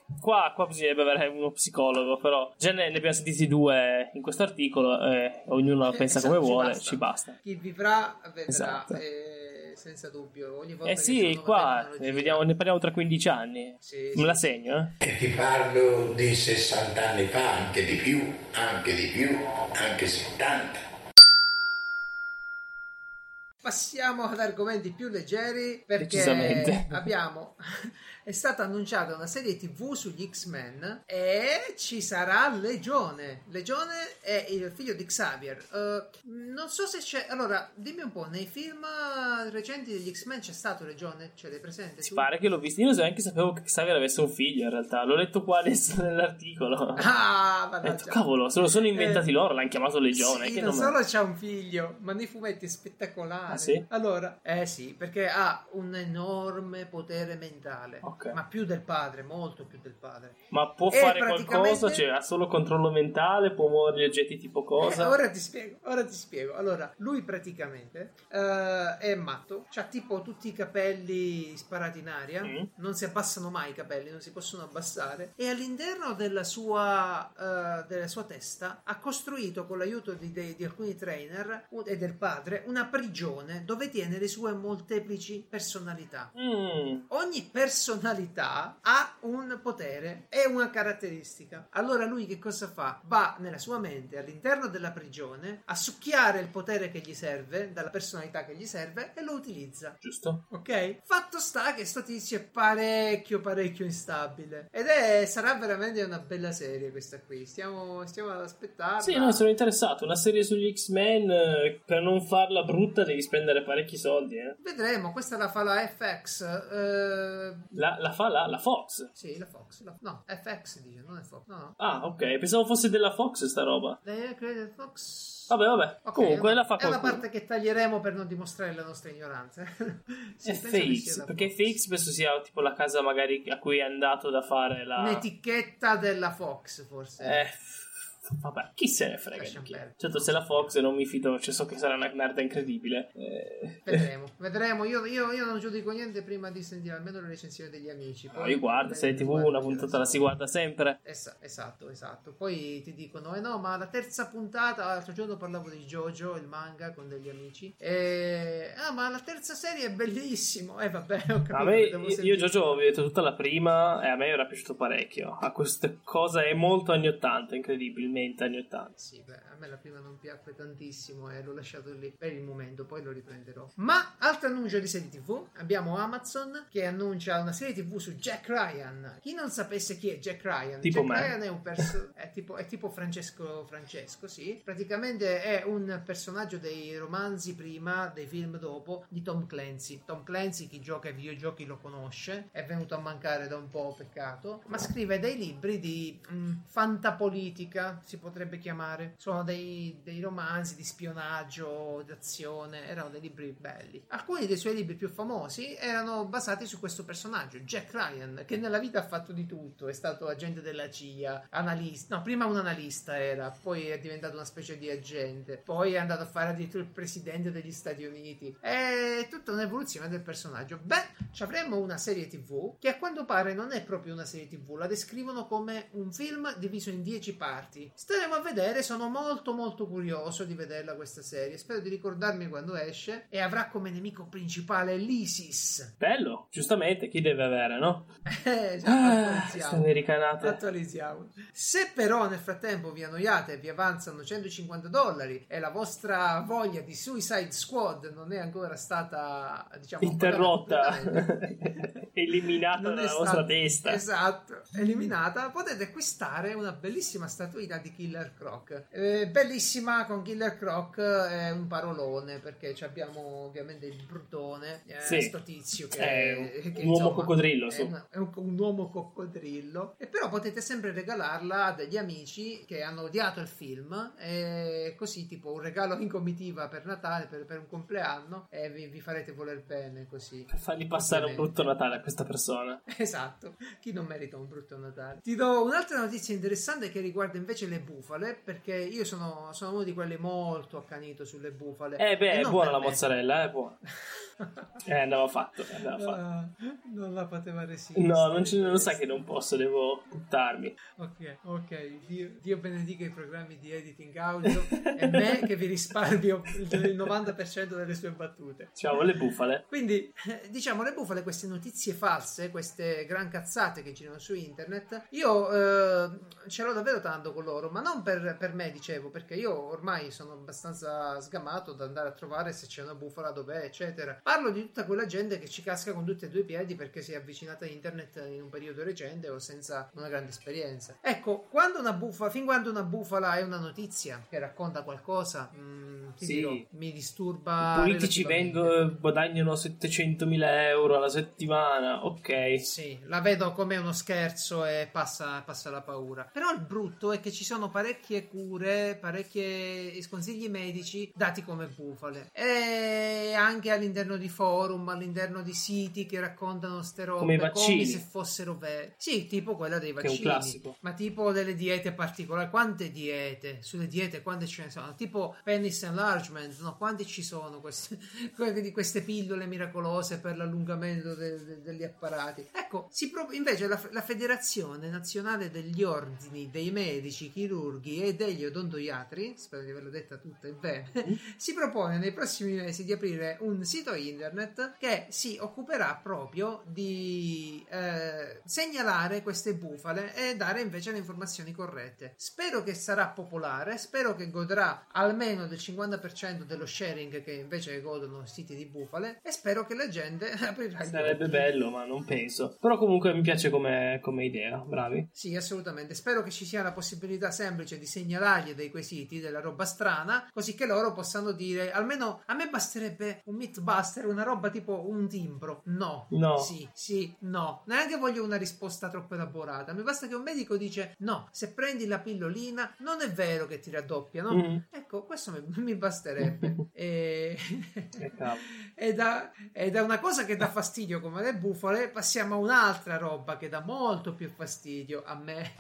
eh, Qua, qua bisognerebbe avere uno psicologo, però già ne, ne abbiamo sentiti due in questo articolo, eh, ognuno la Eh, pensa esatto, come ci vuole, basta. ci basta. Chi vivrà vedrà. Esatto. eh, senza dubbio. Ogni volta Eh che sì, qua ne, vediamo- ne parliamo tra 15 anni. Sì, Me sì. la segno, eh? E ti parlo di 60 anni fa, anche di più, anche di più, anche 70. Passiamo ad argomenti più leggeri perché abbiamo è stata annunciata una serie TV sugli X-Men e ci sarà Legione. Legione è il figlio di Xavier. Eh, non so se c'è allora, dimmi un po', nei film recenti degli X-Men c'è stato Legione? Ce l'hai presente? Si tu? pare che l'ho visto. Io neanche sapevo che Xavier avesse un figlio in realtà. L'ho letto qua adesso (laughs) nell'articolo. Ah, mannaggia. detto, cavolo, se lo sono inventati Eh, loro, l'hanno chiamato Legione. Sì, che non solo c'ha un figlio, ma nei fumetti è spettacolare. Ah, sì? Allora, eh sì, perché ha un enorme potere mentale, Ok. Ma più del padre, molto più del padre. Ma può E fare praticamente- qualcosa? Cioè, ha solo controllo mentale? Può muovere gli oggetti tipo cosa? Eh, ora ti spiego, ora ti spiego. Allora, lui praticamente eh, è matto, ha tipo tutti i capelli sparati in aria, Mm. non si abbassano mai i capelli, non si possono abbassare, e all'interno della sua, eh, della sua testa ha costruito con l'aiuto di, dei- di alcuni trainer e del padre una prigione dove tiene le sue molteplici personalità. Mm. Ogni personalità ha un potere e una caratteristica. Allora lui che cosa fa? Va nella sua mente all'interno della prigione a succhiare il potere che gli serve, dalla personalità che gli serve e lo utilizza. Giusto? Ok? Fatto sta che sto tizio è parecchio, parecchio instabile. Ed è, sarà veramente una bella serie questa qui. Stiamo, stiamo ad aspettarla. Sì, no, sono interessato. Una serie sugli X-Men, eh, per non farla brutta devi spendere parecchi soldi, eh. Vedremo, questa la fa la FX. eh, La, la fa la, la Fox. sì, la Fox. la- no, FX dice, non è Fox. No, no. Ah, ok. Pensavo fosse della Fox sta roba. Eh, credo Fox. Vabbè, vabbè. Ok, Comunque è la fa È qualcuno. parte che taglieremo per non dimostrare la nostra ignoranza. (laughs) Sì, È la perché. FX penso sia tipo la casa magari a cui è andato da fare la... Un'etichetta della Fox, forse. Eh, vabbè, chi se ne frega di chi. Certo, se la Fox non mi fido, cioè so che sarà una merda incredibile. Eh, Vedremo, vedremo. Io, io- io non giudico niente prima di sentire almeno le recensioni degli amici. no, io guardo, se è TV una puntata la si guarda sempre. Esa- esatto, esatto. Poi ti dicono: Eh no, ma la terza puntata. L'altro giorno parlavo di JoJo, il manga con degli amici. E... Ah, ma la terza serie è bellissimo. Eh, vabbè, ho capito. A me, io, Jojo ho visto tutta la prima e a me era piaciuto parecchio. Ha queste cose, è molto anni 80, incredibilmente anni 80. Sì, beh, a me la prima non piacque tantissimo e l'ho lasciato lì per il momento, poi lo riprenderò. Ma altro annuncio di serie TV, abbiamo Amazon che annuncia una serie TV su Jack Ryan. Chi non sapesse chi è Jack Ryan? Tipo Jack me. Ryan è un perso- è tipo, è tipo Francesco Francesco, sì. Praticamente è un personaggio dei romanzi prima, dei film dopo di Tom Clancy. Tom Clancy, chi gioca ai videogiochi lo conosce, è venuto a mancare da un po', peccato, ma scrive dei libri di mm, fantapolitica, si potrebbe chiamare. Sono dei, dei romanzi di spionaggio, d'azione, erano dei libri belli. Alcuni dei suoi libri più famosi erano basati su questo personaggio, Jack Ryan, che nella vita ha fatto di tutto, è stato agente della CIA, analista, no, prima un analista era, poi è diventato una specie di agente, poi è andato a fare addirittura il presidente degli Stati Uniti. È tutta un'evoluzione del personaggio. Beh, ci avremmo una serie TV che a quanto pare non è proprio una serie TV, la descrivono come un film diviso in 10 parti. Staremo a vedere, sono molto molto curioso di vederla questa serie, spero di ricordarmi quando esce e avrà come nemico principale l'ISIS. Bello, giustamente, chi deve avere, no? (laughs) Eh, già, Ah, attualizziamo. Se però nel frattempo vi annoiate e vi avanzano 150 dollari e la vostra voglia di Suicide Squad non è ancora stata diciamo Interrotta, (laughs) eliminata non dalla vostra testa. Esatto, eliminata. Potete acquistare una bellissima statuina di Killer Croc. Eh, bellissima con Killer Croc è un parolone perché abbiamo ovviamente il brutone, eh, Sì. sto tizio che È un- che, un uomo insomma, coccodrillo, È, una- è un, un uomo coccodrillo. E però potete sempre regalarla a degli amici che hanno odiato il film. E così, tipo un regalo in comitiva per Natale, per, per un compleanno. E vi, vi farete voler bene così. Per fargli passare un brutto Natale a questa persona. Esatto, chi non merita un brutto Natale. Ti do un'altra notizia interessante che riguarda invece le bufale, perché io sono, sono uno di quelli molto accanito sulle bufale. Eh beh, E è buona la mozzarella, è buona. (laughs) Eh, andava fatto, andava fatto. Ah, non la poteva resistere. No, non, ce- non sai che non posso, devo buttarmi. Ok, ok, Dio, Dio benedica i programmi di editing audio e me che vi risparmio il il 90% delle sue battute. Ciao, le bufale. Quindi, eh, diciamo, le bufale, queste notizie false, queste gran cazzate che girano su internet, io eh, ce l'ho davvero tanto con loro, ma non per, per me, dicevo, perché io ormai sono abbastanza sgamato da andare a trovare se c'è una bufala dov'è, eccetera. Parlo di tutta quella gente che ci casca con tutti e due i piedi perché si è avvicinata a internet in un periodo recente o senza una grande esperienza. Ecco, quando una bufala, fin quando una bufala è una notizia che racconta qualcosa, mm, Sì. dirò, mi disturba. I politici vengono, guadagnano 700.000 euro alla settimana, ok. Sì, la vedo come uno scherzo e passa, passa la paura. Però il brutto è che ci sono parecchie cure, parecchi consigli medici dati come bufale. E anche all'interno di forum, all'interno di siti che raccontano ste robe Come i vaccini. se fossero vere. Sì, tipo quella dei vaccini. Ma tipo delle diete particolari. Quante diete? Sulle diete quante ce ne sono? Tipo penis enlargement, no? Quanti ci sono queste, (laughs) queste pillole miracolose per l'allungamento de- de- degli apparati? Ecco, si pro- invece la, la Federazione Nazionale degli Ordini dei Medici, Chirurghi e degli Odontoiatri, spero di averlo detta tutta bene, (laughs) si propone nei prossimi mesi di aprire un sito internet che si occuperà proprio di eh, segnalare queste bufale e dare invece le informazioni corrette. Spero che sarà popolare, spero che godrà almeno del 50% dello sharing che invece godono siti di bufale e spero che la gente (laughs) aprirà gli Sarebbe bello, ma non penso. Però comunque mi piace come, come idea, bravi. Sì, assolutamente. Spero che ci sia la possibilità semplice di segnalargli dei quesiti, della roba strana, così che loro possano dire almeno a me basterebbe un Mythbuster, una roba tipo un timbro. No. No. Sì, sì, no. Neanche voglio una risposta troppo elaborata. Mi basta che un medico dice no, se prendi la pillolina non è vero che ti raddoppia, no? Mm. Ecco, questo mi, mi basterebbe. (laughs) e... E (laughs) da, e da una cosa che dà fastidio come le bufale passiamo a un'altra roba che dà molto più fastidio a me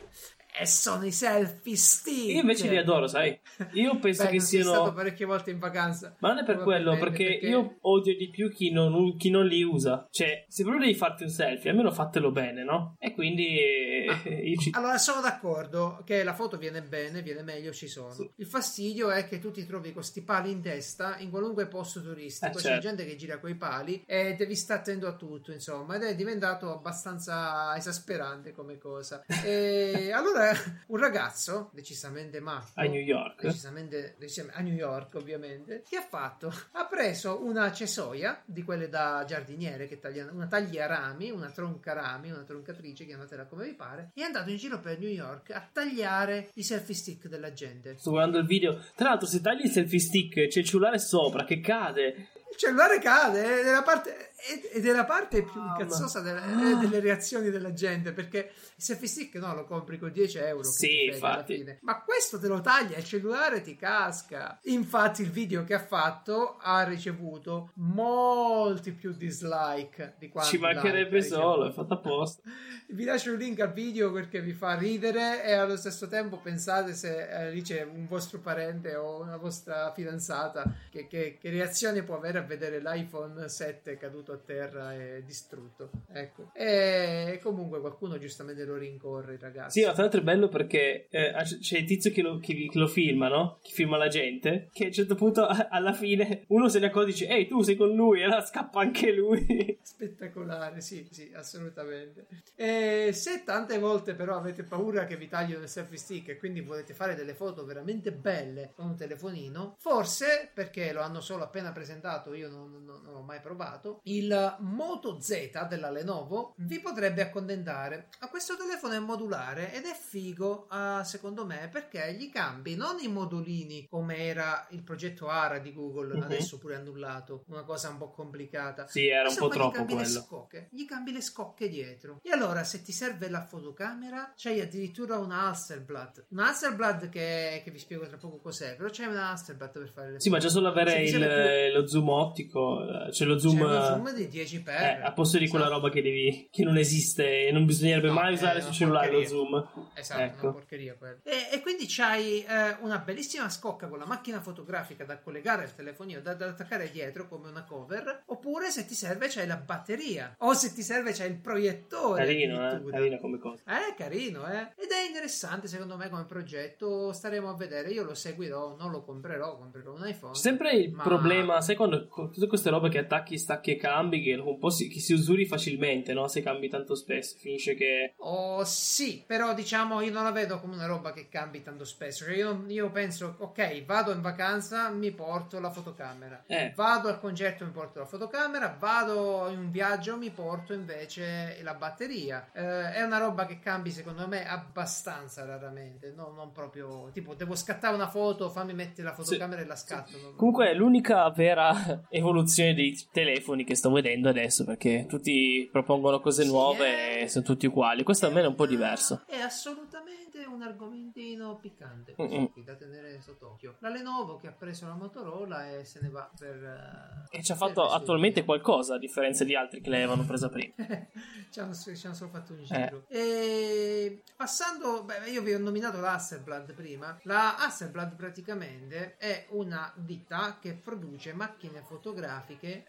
e sono i selfie stick Io invece li adoro, sai? Io (laughs) penso Beh, che siano. stato parecchie volte in vacanza Ma non è per quello, probabilmente, perché, io odio di più chi non, chi non li usa. Cioè, se proprio devi farti un selfie, almeno fatelo bene, no? E quindi Ah. eh, io ci... Allora, sono d'accordo che la foto viene bene, viene meglio, ci sono. Sì. Il fastidio è che tu ti trovi con questi pali in testa in qualunque posto turistico. Eh, C'è certo. gente che gira coi pali e devi stare attento a tutto, insomma, ed è diventato abbastanza esasperante come cosa. (laughs) E allora, un ragazzo, decisamente matto, a New York. decisamente, decisamente- a New York ovviamente che ha fatto ha preso una cesoia di quelle da giardiniere che tagliano una tagliarami una tronca rami una troncatrice chiamatela come vi pare e è andato in giro per New York a tagliare i selfie stick della gente Sto guardando il video. Tra l'altro, se tagli il selfie stick, c'è il cellulare sopra che cade. il cellulare cade è la parte, ed è la parte più incazzosa delle, eh, delle reazioni della gente perché il selfie stick no lo compri con 10 euro che Sì, infatti. fine. ma questo te lo taglia il cellulare ti casca infatti il video che ha fatto ha ricevuto molti più dislike di quanti Ci mancherebbe solo, è fatto apposta. (laughs) vi lascio il link al video perché vi fa ridere e allo stesso tempo pensate se eh, lì c'è un vostro parente o una vostra fidanzata che, che- che reazione può avere a vedere l'iPhone 7 caduto a terra e distrutto ecco e comunque qualcuno giustamente lo rincorre i ragazzi Sì, ma tra l'altro è bello perché eh, c'è il tizio che lo, che che lo filma, no? Che filma la gente. Che a un certo punto, a- (laughs) alla fine, uno se ne accorge e dice: Ehi, tu sei con lui, e allora scappa anche lui. (laughs) Spettacolare, sì, sì, assolutamente. E se tante volte però avete paura che vi tagliano il selfie stick e quindi volete fare delle foto veramente belle con un telefonino, forse perché lo hanno solo appena presentato, io non, non- non l'ho mai provato, il Moto Z della Lenovo vi potrebbe accontentare. A questo telefono è modulare ed è figo, ah, secondo me, perché gli cambi non i modulini come era il progetto ARA di Google, Mhm. adesso pure annullato, una cosa un po' complicata. Sì, era un Questo po' qua gli troppo le quello. scocche, gli cambi le scocche dietro. E allora, se ti serve la fotocamera, c'hai addirittura un Hasselblad. Un Hasselblad che, che vi spiego tra poco cos'è, però c'è un Hasselblad per fare le Sì, ma già solo avere il- serve lo zoom ottico, eh, c'è lo zoom, C'è lo zoom di 10 per eh, a posto di quella Esatto. roba che, devi, che non esiste e non bisognerebbe No, mai è usare sul cellulare lo porcheria. zoom. Esatto, Ecco. una porcheria quella. E, e quindi c'hai eh, una bellissima scocca con la macchina fotografica da collegare al telefonino, da, da attaccare dietro come una cover, oppure se ti serve c'hai la batteria, o se ti serve c'hai il proiettore. Carino, eh? Carino come cosa. Eh, carino, eh? Ed è interessante secondo me come progetto. Staremo a vedere. Io lo seguirò, non lo comprerò, comprerò un iPhone. Sempre il ma- problema, sai quando tutte queste robe che attacchi, stacchi e cambi, che un po' si, che si usuri facilmente, no? Se cambi tanto spesso, finisce che... Oh sì, però diciamo io non la vedo come una roba che cambi tanto spesso. Cioè, io, io penso, ok, vado in vacanza, mi porto la fotocamera. Eh. Vado al concerto, mi porto la fotocamera. Vado in un viaggio, mi porto invece la batteria. Eh, è una roba che cambi secondo me abbastanza raramente. No, non proprio tipo, devo scattare una foto, fammi mettere la fotocamera e la scatto. Non- Comunque è l'unica vera (laughs) evoluzione dei telefoni che sto vedendo adesso, perché tutti propongono cose Sì, nuove eh. e sono tutti uguali. Questo almeno è un po' diverso. È assolutamente un argomentino piccante Mm-mm. questo qui, da tenere sott'occhio. La Lenovo che ha preso la Motorola e se ne va per... eh, E ci ha fatto attualmente qualcosa, a differenza di altri che l'avevano presa prima. (laughs) ci, hanno, ci hanno solo fatto un Eh. giro. E passando, beh, io vi ho nominato la Hasselblad prima. La Hasselblad praticamente è una ditta che produce macchine fotografiche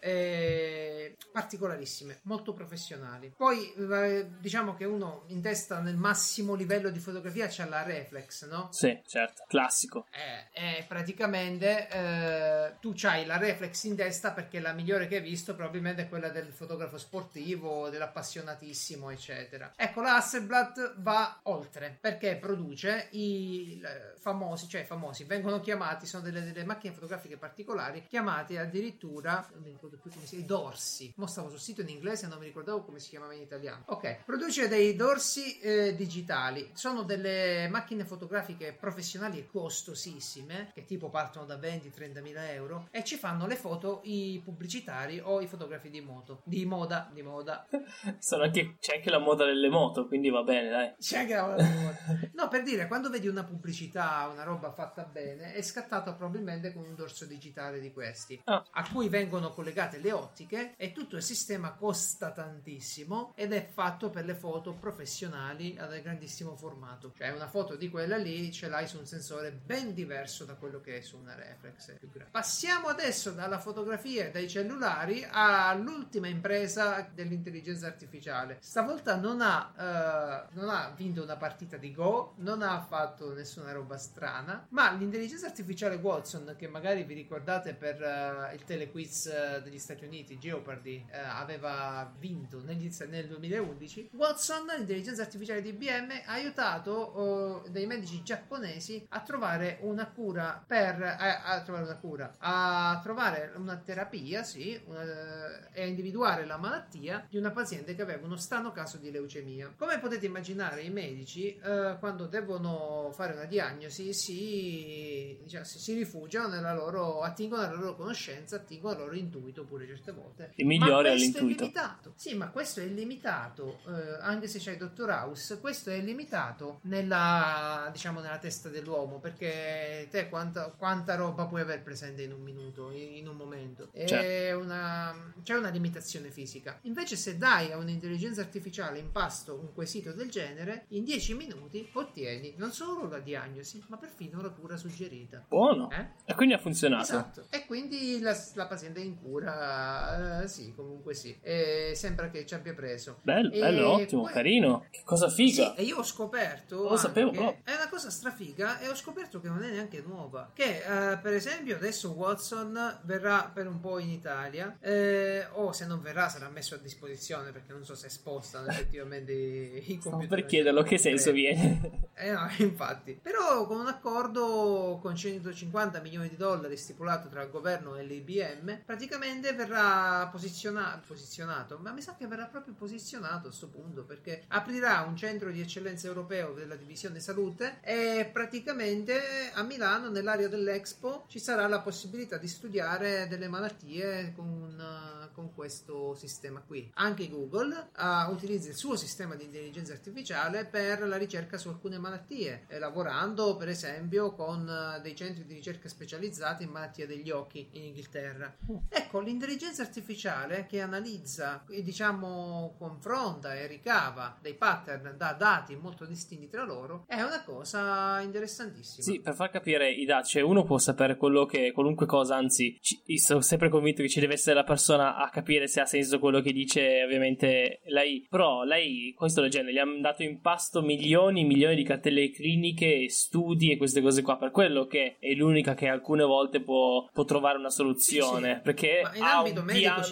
particolarissime, molto professionali. Poi eh, diciamo che uno in testa nel massimo livello di fotografia c'ha la reflex, no? Sì, certo, classico. Eh, praticamente eh, tu c'hai la reflex in testa perché la migliore che hai visto probabilmente è quella del fotografo sportivo, dell'appassionatissimo, eccetera. Ecco, la Hasselblad va oltre perché produce i famosi, cioè famosi, vengono chiamati, sono delle, delle macchine fotografiche particolari, chiamate addirittura, non mi ricordo più come si chiama, i dorsi. Mo stavo sul sito in inglese e non mi ricordavo come si chiamava in italiano. Ok, produce dei dorsi eh, digitali, sono delle macchine fotografiche professionali e costosissime, che tipo partono da 20-30 mila euro, e ci fanno le foto i pubblicitari o i fotografi di moto, di moda, di moda. (laughs) Sono anche- c'è anche la moda delle moto, quindi va bene, dai. C'è anche la moda di moda. No, per dire, quando vedi una pubblicità, una roba fatta bene, è scattato probabilmente con un dorso digitale di questi, Ah. a cui vengono collegate le ottiche e tutto il sistema costa tantissimo ed è fatto per le foto professionali ad grandissimo formato. Cioè una foto di quella lì ce l'hai su un sensore ben diverso da quello che è su una reflex più. Passiamo adesso dalla fotografia e dai cellulari all'ultima impresa dell'intelligenza artificiale. Stavolta non ha, eh, non ha vinto una partita di Go, non ha fatto nessuna roba strana, ma l'intelligenza artificiale Watson, che magari vi ricordate per eh, il telequiz eh, degli Stati Uniti, Jeopardy, eh, aveva vinto negli- nel 2011, Watson, l'intelligenza artificiale di IBM, ha aiutato eh, dei medici giapponesi a trovare una cura per a, a trovare una cura, a trovare una terapia, sì, una- e a individuare la malattia di una paziente che aveva uno strano caso di leucemia. Come potete immaginare, i medici eh, quando devono fare una diagnosi si, diciamo, si, si rifugiano nella loro, attingono alla loro conoscenza, attingono al loro intuito pure certe volte. Il migliore ma è questo l'intuito. È limitato. Sì, ma questo è limitato, eh, anche se c'è il dottor House, questo è limitato nella, diciamo, nella testa dell'uomo, perché te quanta, quanta roba puoi aver presente in un minuto, in, in un momento. È Certo. una, c'è una limitazione fisica. Invece se dai a un'intelligenza artificiale in pasto un quesito del genere, in 10 minuti ottieni non solo la diagnosi, ma perfino la cura suggerita. Buono. Eh? E quindi ha funzionato. Esatto. E quindi la, la paziente è in cura, eh, sì, comunque sì. E sembra che ci abbia preso. Bello, E bello, ottimo, poi- carino. Che cosa figa. Sì, e io ho scoperto lo sapevo proprio. è una cosa strafiga e ho scoperto che non è neanche nuova. Che eh, per esempio adesso Watson verrà per un po' in Italia, eh, o se non verrà sarà messo a disposizione perché non so se spostano effettivamente i computer. per chiederlo che senso Eh, viene. eh no, (laughs) infatti. Però con un accordo con 150 milioni di dollari stipulato tra il governo e l'IBM, praticamente verrà posiziona- posizionato, ma mi sa che verrà proprio posizionato a questo punto, perché aprirà un centro di eccellenza europeo della divisione salute e praticamente a Milano, nell'area dell'Expo, ci sarà la possibilità di studiare delle malattie con, eh, con questo sistema qui. Anche Google ah, utilizza il suo sistema di intelligenza artificiale per la ricerca su alcune malattie eh, lavorando per esempio con eh, dei centri di ricerca specializzati in malattie degli occhi in Inghilterra. Ecco, l'intelligenza artificiale che analizza, e, diciamo, confronta e ricava dei pattern da dati molto distinti tra loro è una cosa interessantissima. Sì, per far capire i dati, cioè uno può sapere quello che qualunque cosa, anzi, ci, sono sempre convinto che ci deve essere la persona a capire se ha senso quello che dice, ovviamente lei, però lei, qua sto leggendo, gli hanno dato in pasto milioni e milioni di cartelle cliniche, studi e queste cose qua, per quello che è l'unica che alcune volte può, può trovare una soluzione, Sì, sì. perché Ma in ha un piano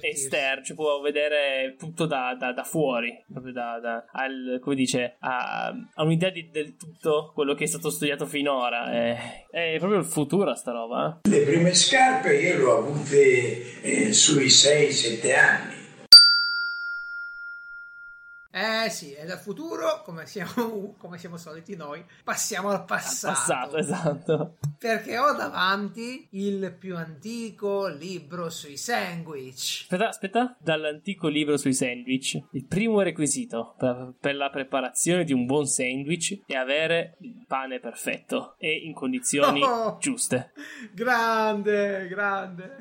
esterno, cioè può vedere tutto da, da- da fuori, proprio da, da- al- come dice, ha, ha un'idea di- del tutto quello che è stato studiato finora, è, è proprio il futuro sta roba. eh. Le prime scarpe io le ho avute eh, sui 6-7 anni. Eh sì, e dal futuro, come siamo, come siamo soliti noi, passiamo al passato. Passato, esatto. Perché ho davanti il più antico libro sui sandwich. Aspetta, aspetta, dall'antico libro sui sandwich. Il primo requisito per, per la preparazione di un buon sandwich è avere il pane perfetto e in condizioni Oh! giuste. Grande, grande,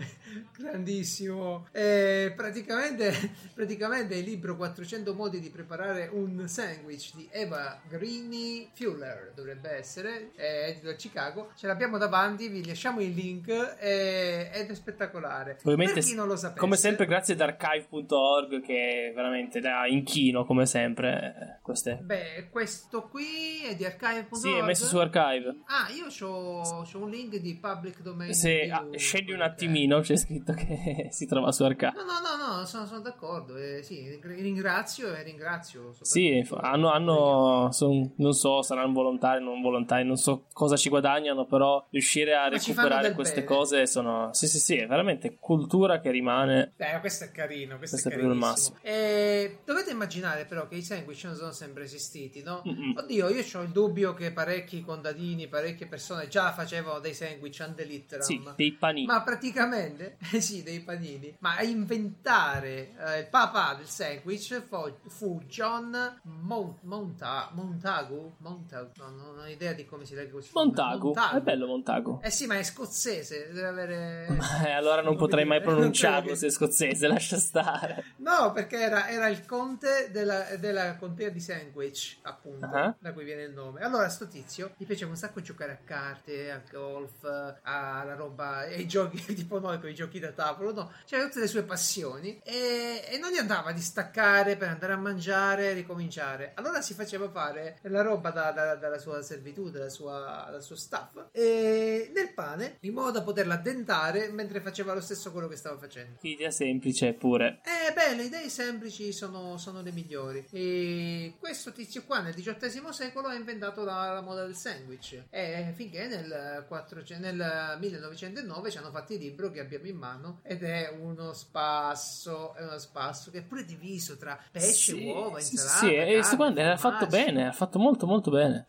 grandissimo. Eh, praticamente, (laughs) praticamente il libro 400 modi di preparare un sandwich di Eva Greeny Fuller dovrebbe essere, è edito a Chicago. Ce l'abbiamo davanti, vi lasciamo il link eh, ed è spettacolare. Ovviamente, per chi non lo sapesse, come sempre, grazie ad archive.org che veramente da inchino, come sempre. Queste. Beh, questo qui è di archive.org. Sì, è messo su archive. Ah, io c'ho un link di public domain. Se ah, scendi un attimino, c'è scritto che (laughs) si trova su archive. No, no, no, no, sono, sono d'accordo. Eh, sì, ringrazio e ringrazio. Sì, hanno, hanno son- non so, saranno volontari, non volontari, non so cosa ci guadagnano, però riuscire a recuperare queste bene. cose sono... Sì, sì, sì, è veramente cultura che rimane... Eh, questo è carino, questo, Questo è è proprio il carinissimo. Eh, dovete immaginare però che i sandwich non sono sempre esistiti, no? Mm-mm. Oddio, io ho il dubbio che parecchi contadini, parecchie persone già facevano dei sandwich ante litteram. Sì, dei panini. Ma praticamente, (laughs) eh sì, dei panini. Ma a inventare eh, il papà del sandwich fu, fu John Mon- Monta- Montagu. Montagu, no, non ho idea di come si legge questo nome. Montagu, è bello Montagu. Eh sì, ma è scozzese, deve avere... Eh, allora non potrei mai (laughs) pronunciarlo se è scozzese, lascia stare. No, perché era, era il conte della, della contea di Sandwich, appunto, Ah. da cui viene il nome. Allora, sto tizio gli piaceva un sacco giocare a carte, a golf, alla roba, ai giochi (laughs) tipo noi con i giochi da tavolo, no? C'era tutte le sue passioni e, e non gli andava di staccare per andare a mangiare e ricominciare. Allora si faceva fare la roba da- da- dalla sua servitù, dalla sua, dal suo staff, e nel pane, in modo da poterla addentare mentre faceva lo stesso quello che stava facendo. Idea semplice pure. Eh, beh, le idee semplici sono, sono le migliori. E questo tizio qua nel XVIII secolo ha inventato la, la moda del sandwich. E finché nel, 400 nel 1909 ci hanno fatto il libro che abbiamo in mano ed è uno spasso, è uno spasso che è pure diviso tra pesce, Sì, uova, sì, insalata. sì, e carne, guarda, era fatto bene, era fatto molto molto bene.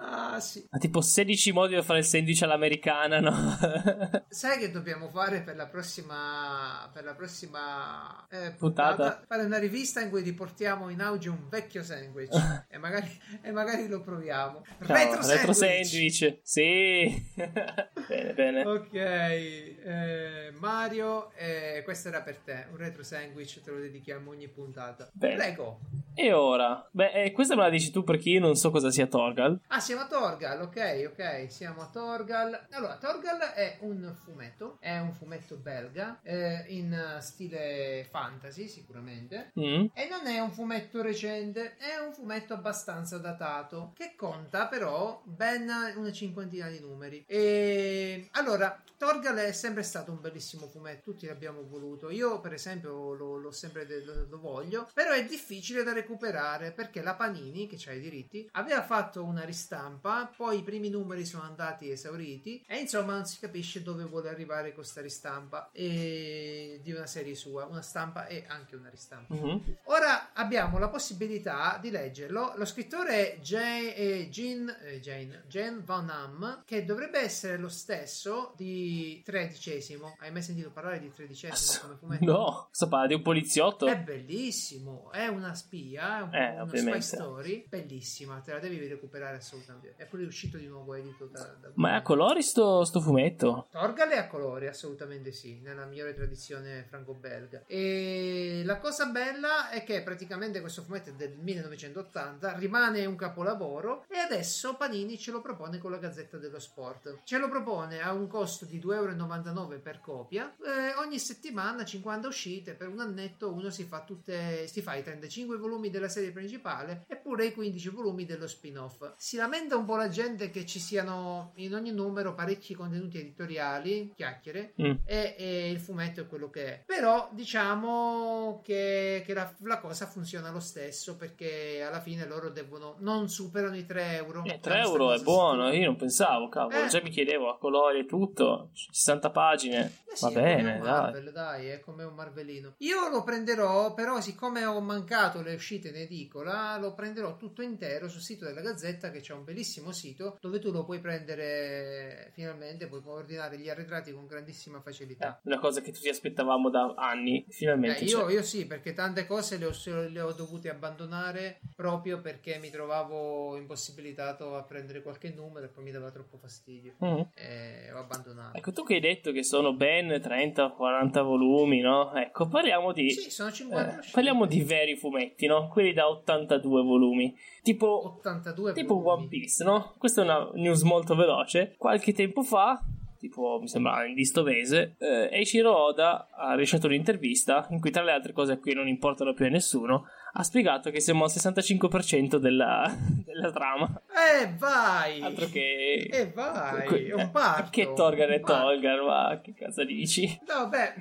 Ah, sì. Ha tipo 16 modi per fare il sandwich all'americana, no? (laughs) Sai che dobbiamo fare per la prossima per la prossima eh, Puntata? puntata? Fare una rivista in cui riportiamo in auge un vecchio sandwich (laughs) e, magari, e magari lo proviamo. Ciao, retro, retro sandwich. sandwich. Sì. (laughs) bene, bene. Ok, eh, Mario, eh, questo era per te. Un retro sandwich te lo dedichiamo ogni puntata. Bene. Prego. E ora? Beh, eh, questa me la dici tu perché io non so cosa sia Torgal. Ah, siamo a Torgal, ok, ok, siamo a Torgal. Allora, Torgal è un fumetto, è un fumetto belga, eh, in stile fantasy sicuramente. Mm? E non è un fumetto recente, è un fumetto abbastanza datato, che conta però ben una cinquantina di numeri. E allora, Torgal è sempre stato un bellissimo fumetto, tutti l'abbiamo voluto. Io, per esempio, lo, l'ho sempre de- lo, lo voglio, però è difficile da recuperare perché la Panini, che ha i diritti, aveva fatto una ristampa, poi i primi numeri sono andati esauriti e insomma non si capisce dove vuole arrivare questa ristampa e di una serie sua, una stampa e anche una ristampa. Mhm. Ora abbiamo la possibilità di leggerlo. Lo scrittore è Jane, eh, Jean, eh, Jane, Jane Van Ham, che dovrebbe essere lo stesso di tredicesimo. Hai mai sentito parlare di tredicesimo come fumetto? No, sto parlando di un poliziotto. È bellissimo, è una spia fantasia, un, Eh, una spy story, bellissima, te la devi recuperare assolutamente. È pure uscito di nuovo edito da, da Ma è a colori sto, sto fumetto? Torgal è a colori, assolutamente sì, nella migliore tradizione franco-belga. E la cosa bella è che praticamente questo fumetto è del 1980, rimane un capolavoro e adesso Panini ce lo propone con la Gazzetta dello Sport. Ce lo propone a un costo di 2,99 euro per copia. Eh, ogni settimana 50 uscite, per un annetto uno si fa tutte si fa i 35 volumi della serie principale eppure i 15 volumi dello spin-off. Si lamenta un po' la gente che ci siano in ogni numero parecchi contenuti editoriali, chiacchiere, Mm. e, e il fumetto è quello che è. Però diciamo che, che la, la cosa funziona lo stesso perché alla fine loro devono non superano i 3 euro. Eh, Cioè, 3 questa euro è buono, io non pensavo, cavolo, Eh. già mi chiedevo a colori e tutto, 60 pagine, Eh sì, va bene, un dai. Marvel, dai, è come un Marvelino. Io lo prenderò, però, siccome ho mancato le uscite in edicola, lo prenderò tutto intero sul sito della Gazzetta, che c'è un bellissimo sito dove tu lo puoi prendere finalmente, puoi ordinare gli arretrati con grandissima facilità. Una cosa che tutti aspettavamo da anni, finalmente Eh, io, io sì, perché tante cose le ho, le ho dovute abbandonare proprio perché mi trovavo impossibilitato a prendere qualche numero e poi mi dava troppo fastidio. Mm. E ho abbandonato. Ecco, tu che hai detto che sono ben 30-40 volumi, no? Ecco, parliamo di... Sì, sono 50 eh, parliamo di veri fumetti, no? Quelli da 82 volumi. Tipo 82 Tipo volumi. One Piece, no? Questa è una news molto veloce. Qualche tempo fa, tipo mi sembra in Distovese, eh, Eiichiro Oda ha rilasciato un'intervista in cui tra le altre cose a cui non importano più a nessuno ha spiegato che siamo al 65% della, (laughs) della trama. Eh vai! Altro che... E vai, que- un eh, parto. Che Torgan e. Tolgar, ma che cosa dici? No, beh,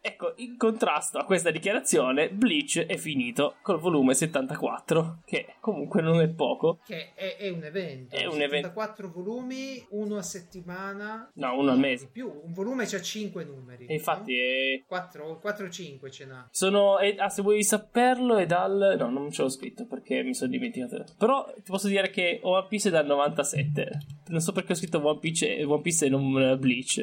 (laughs) Ecco, in contrasto a questa dichiarazione, Bleach è finito col volume 74, che comunque non è poco. che è, è un evento. È un 74 volumi, uno a settimana. No, uno al mese. più, un volume c'ha 5 numeri. E infatti è 4 o 5 ce n'ha. Sono. ah, se vuoi saperlo, è dal. No, non ce l'ho scritto perché mi sono dimenticato. Però ti posso dire che One Piece è dal 97. Non so perché ho scritto One Piece, One Piece e non eh, Bleach.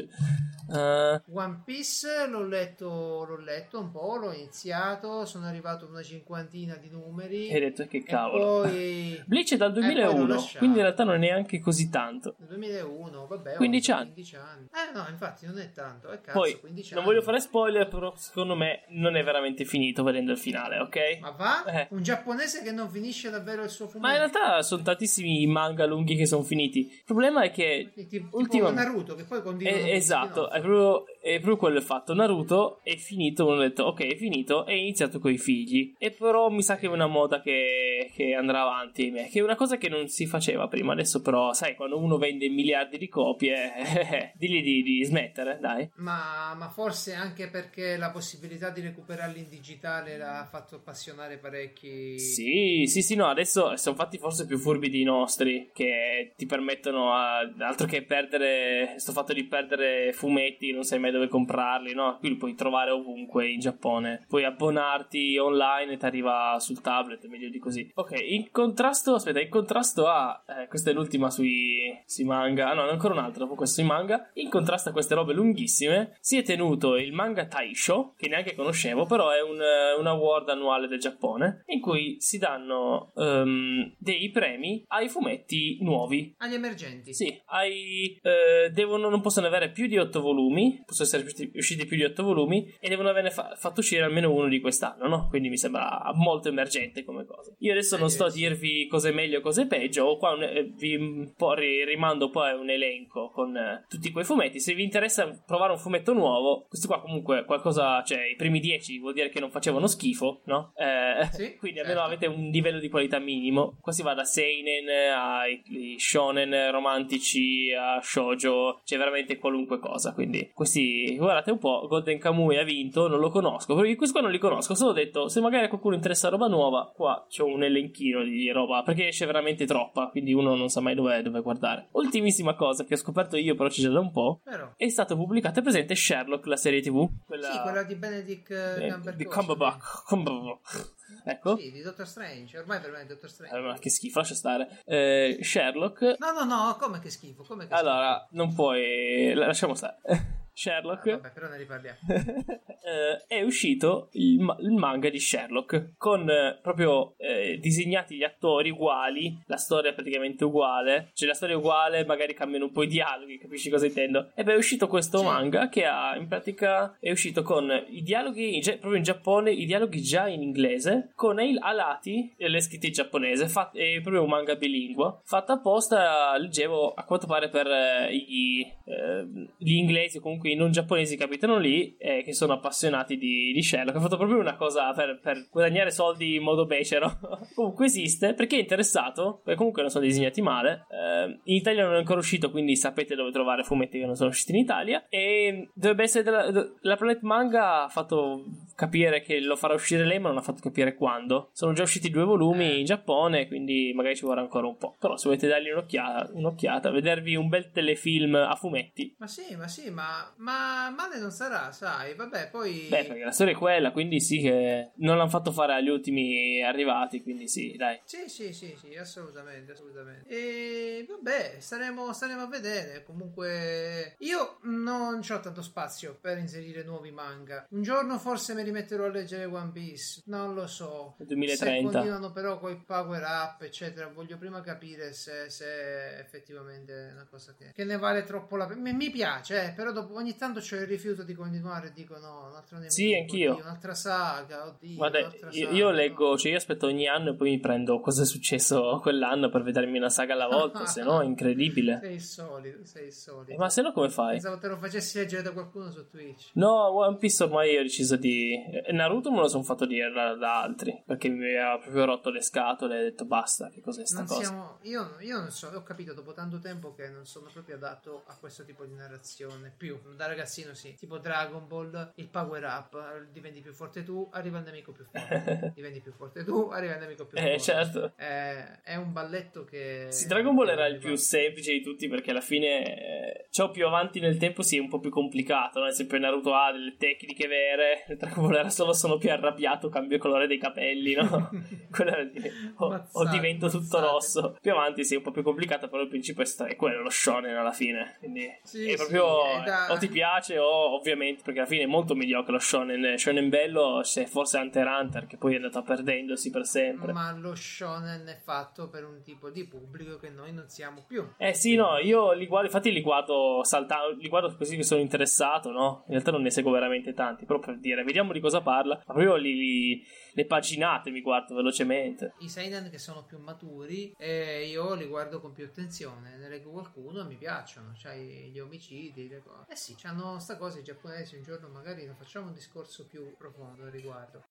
Eh, One Piece l'ho letto, l'ho letto un po', l'ho iniziato, sono arrivato a una cinquantina di numeri. e hai detto che e cavolo. poi (laughs) Bleach è dal Eh, poi l'ho 2001, lasciato. quindi in realtà non è neanche così tanto. nel 2001, vabbè, ho 15 anni. 15 anni. Eh no, infatti non è tanto, è cazzo, Poi, 15 non voglio fare spoiler, però secondo me non è veramente finito vedendo il finale, ok? Ma va? Eh. Un giapponese che non finisce davvero il suo fumetto. Ma in realtà sono tantissimi manga lunghi che sono finiti. Il problema è che Tipo, tipo ultimamente- Naruto che poi continua Eh, esatto, è proprio, è proprio quello il fatto. Naruto è finito, uno ha detto ok è finito e è iniziato con i figli. E però mi sa che è una moda che, che andrà avanti, che è una cosa che non si faceva prima. Adesso però, sai, quando uno vende miliardi di copie, (laughs) digli di, di smettere, dai. Ma, ma forse anche perché la possibilità di recuperarli in digitale l'ha fatto appassionare parecchi. Sì, sì, sì, no, adesso sono fatti forse più furbi di nostri che ti permettono a, altro che perdere, sto fatto di perdere fumetti, non sai mai dove comprarli, no? Qui li puoi trovare ovunque in Giappone. Puoi abbonarti online e ti arriva sul tablet, meglio di così. Ok, in contrasto, aspetta, in contrasto a, eh, questa è l'ultima sui, sui manga, ah, no, ancora un'altra, dopo questo sui manga, in contrasto a queste robe lunghissime, si è tenuto il manga Taisho, che neanche conoscevo, però è un, eh, un award annuale del Giappone, in cui si danno ehm, dei premi ai fumetti nuovi. Agli emergenti. Sì, ai, eh, devono, non possono avere più di 8 volumi, possono essere usciti, più di 8 volumi e devono averne fa- fatto uscire almeno uno di quest'anno, no? Quindi mi sembra molto emergente come cosa. Io adesso non sto a dirvi cosa è meglio e cosa è peggio, qua un- eh, vi un po' ri- rimando poi un elenco con eh, tutti quei fumetti. Se vi interessa provare un fumetto nuovo, questi qua comunque qualcosa, cioè i primi 10 vuol dire che non facevano schifo, no? Eh, Sì, (laughs) quindi certo. almeno avete un livello di qualità minimo. Qua si va da seinen ai shonen romantici a shoujo, c'è veramente qualunque cosa. Quindi questi, guardate un po', Golden Kamuy ha vinto, non lo conosco, perché questi qua non li conosco. Solo ho detto, se magari a qualcuno interessa roba nuova, qua c'ho un elenchino di roba, perché esce veramente troppa, quindi uno non sa mai dove, dove guardare. Ultimissima cosa che ho scoperto io, però ci già da un po', Però. è stato pubblicato, è presente Sherlock, la serie tv? Quella, Sì, quella di Benedict eh, di Cumberbatch. Cumberbatch. (laughs) Ecco. Sì, di Doctor Strange. Ormai per me è Doctor Strange. Ma che schifo, lascia stare. Eh, Sherlock. No, no, no, come che schifo? Come che Allora, non puoi. la- Lasciamo stare. (laughs) Sherlock. Vabbè, però ne riparliamo. (laughs) eh, è uscito il, il manga di Sherlock con eh, proprio eh, disegnati gli attori uguali, la storia è praticamente uguale, cioè la storia è uguale, magari cambiano un po' i dialoghi, capisci cosa intendo? E beh, è uscito questo manga che ha in pratica è uscito con i dialoghi in- proprio in Giappone, i dialoghi già in inglese, con ai- a lati e le scritte in giapponese, fat- è proprio un manga bilingue, fatto apposta, leggevo a quanto pare per eh, i, eh, gli inglesi o comunque i non giapponesi che abitano lì e che sono appassionati di, di Sherlock. Ha fatto proprio una cosa per, per guadagnare soldi in modo becero. (laughs) comunque esiste perché è interessato, perché comunque non sono disegnati male. Eh, in Italia non è ancora uscito, quindi sapete dove trovare fumetti che non sono usciti in Italia. E dovrebbe essere della, la Planet Manga ha fatto capire che lo farà uscire lei, ma non ha fatto capire quando. Sono già usciti due volumi in Giappone, quindi magari ci vorrà ancora un po'. Però se volete dargli un'occhiata, un'occhiata vedervi un bel telefilm a fumetti. Ma sì, ma sì, ma, ma male non sarà, sai. Vabbè, poi. Beh, perché la storia è quella, quindi sì che non l'hanno fatto fare agli ultimi arrivati, quindi sì, dai. Sì, sì, sì, sì, assolutamente, assolutamente. E vabbè, staremo, staremo a vedere. Comunque, io non ho tanto spazio per inserire nuovi manga. Un giorno forse mi rimetterò a leggere One Piece, non lo so. Nel Se 2030. continuano però con i power up, eccetera, voglio prima capire se, se effettivamente è una cosa che, che ne vale troppo la pena. Mi, mi piace, eh, però dopo ogni tanto c'è il rifiuto di continuare dico no, un altro nemico, Sì, anch'io. oddio, un'altra saga, oddio. Guarda, un'altra io, saga, io no. leggo, cioè io aspetto ogni anno e poi mi prendo cosa è successo (laughs) quell'anno per vedermi una saga alla volta, se no è incredibile. (laughs) Sei solito, sei solito. Ma se no come fai? Pensavo te lo facessi leggere da qualcuno su Twitch. No, One Piece ormai ho deciso di... eh, Naruto me lo sono fatto dire da, da altri, perché mi aveva proprio rotto le scatole e ho detto basta, che cos'è sta Non cosa? siamo, io, io non so, ho capito dopo tanto tempo che non sono proprio adatto a questo tipo di narrazione. Più da ragazzino, sì, tipo Dragon Ball, il power up, eh, diventi più forte tu, arriva il nemico più forte. (laughs) diventi più forte tu, arriva il nemico più forte. Eh, certo. È, è un balletto che. Sì, Dragon Ball era il più semplice di tutti perché alla fine eh, ciò più avanti nel tempo si è un po' più complicato. No? Ad esempio, Naruto ha delle tecniche vere, (laughs) Dragon Ball era solo sono più arrabbiato, cambio colore dei capelli, no? (laughs) Quello era di- o, o Mazzate, divento tutto mazzate. rosso. Più avanti si è un po' più complicato, però il principio è, quello, lo shonen alla fine. Quindi Sì, è sì, proprio è da- o ti piace o ovviamente perché alla fine è molto mediocre lo shonen. Shonen bello c'è forse Hunter Hunter che poi è andato perdendosi per sempre. Ma lo shonen è fatto per un tipo di pubblico che noi non siamo più. Eh sì, no, io li guardo, infatti li guardo saltando, li guardo così che sono interessato, no? In realtà non ne seguo veramente tanti, però per dire, vediamo di cosa parla, ma proprio li, li- le paginate mi guardo velocemente. I seinen che sono più maturi e io li guardo con più attenzione. Ne leggo qualcuno e mi piacciono. C'hai gli omicidi, le cose. Eh sì, c'hanno sta cosa i giapponesi. Un giorno magari facciamo un discorso più profondo al riguardo.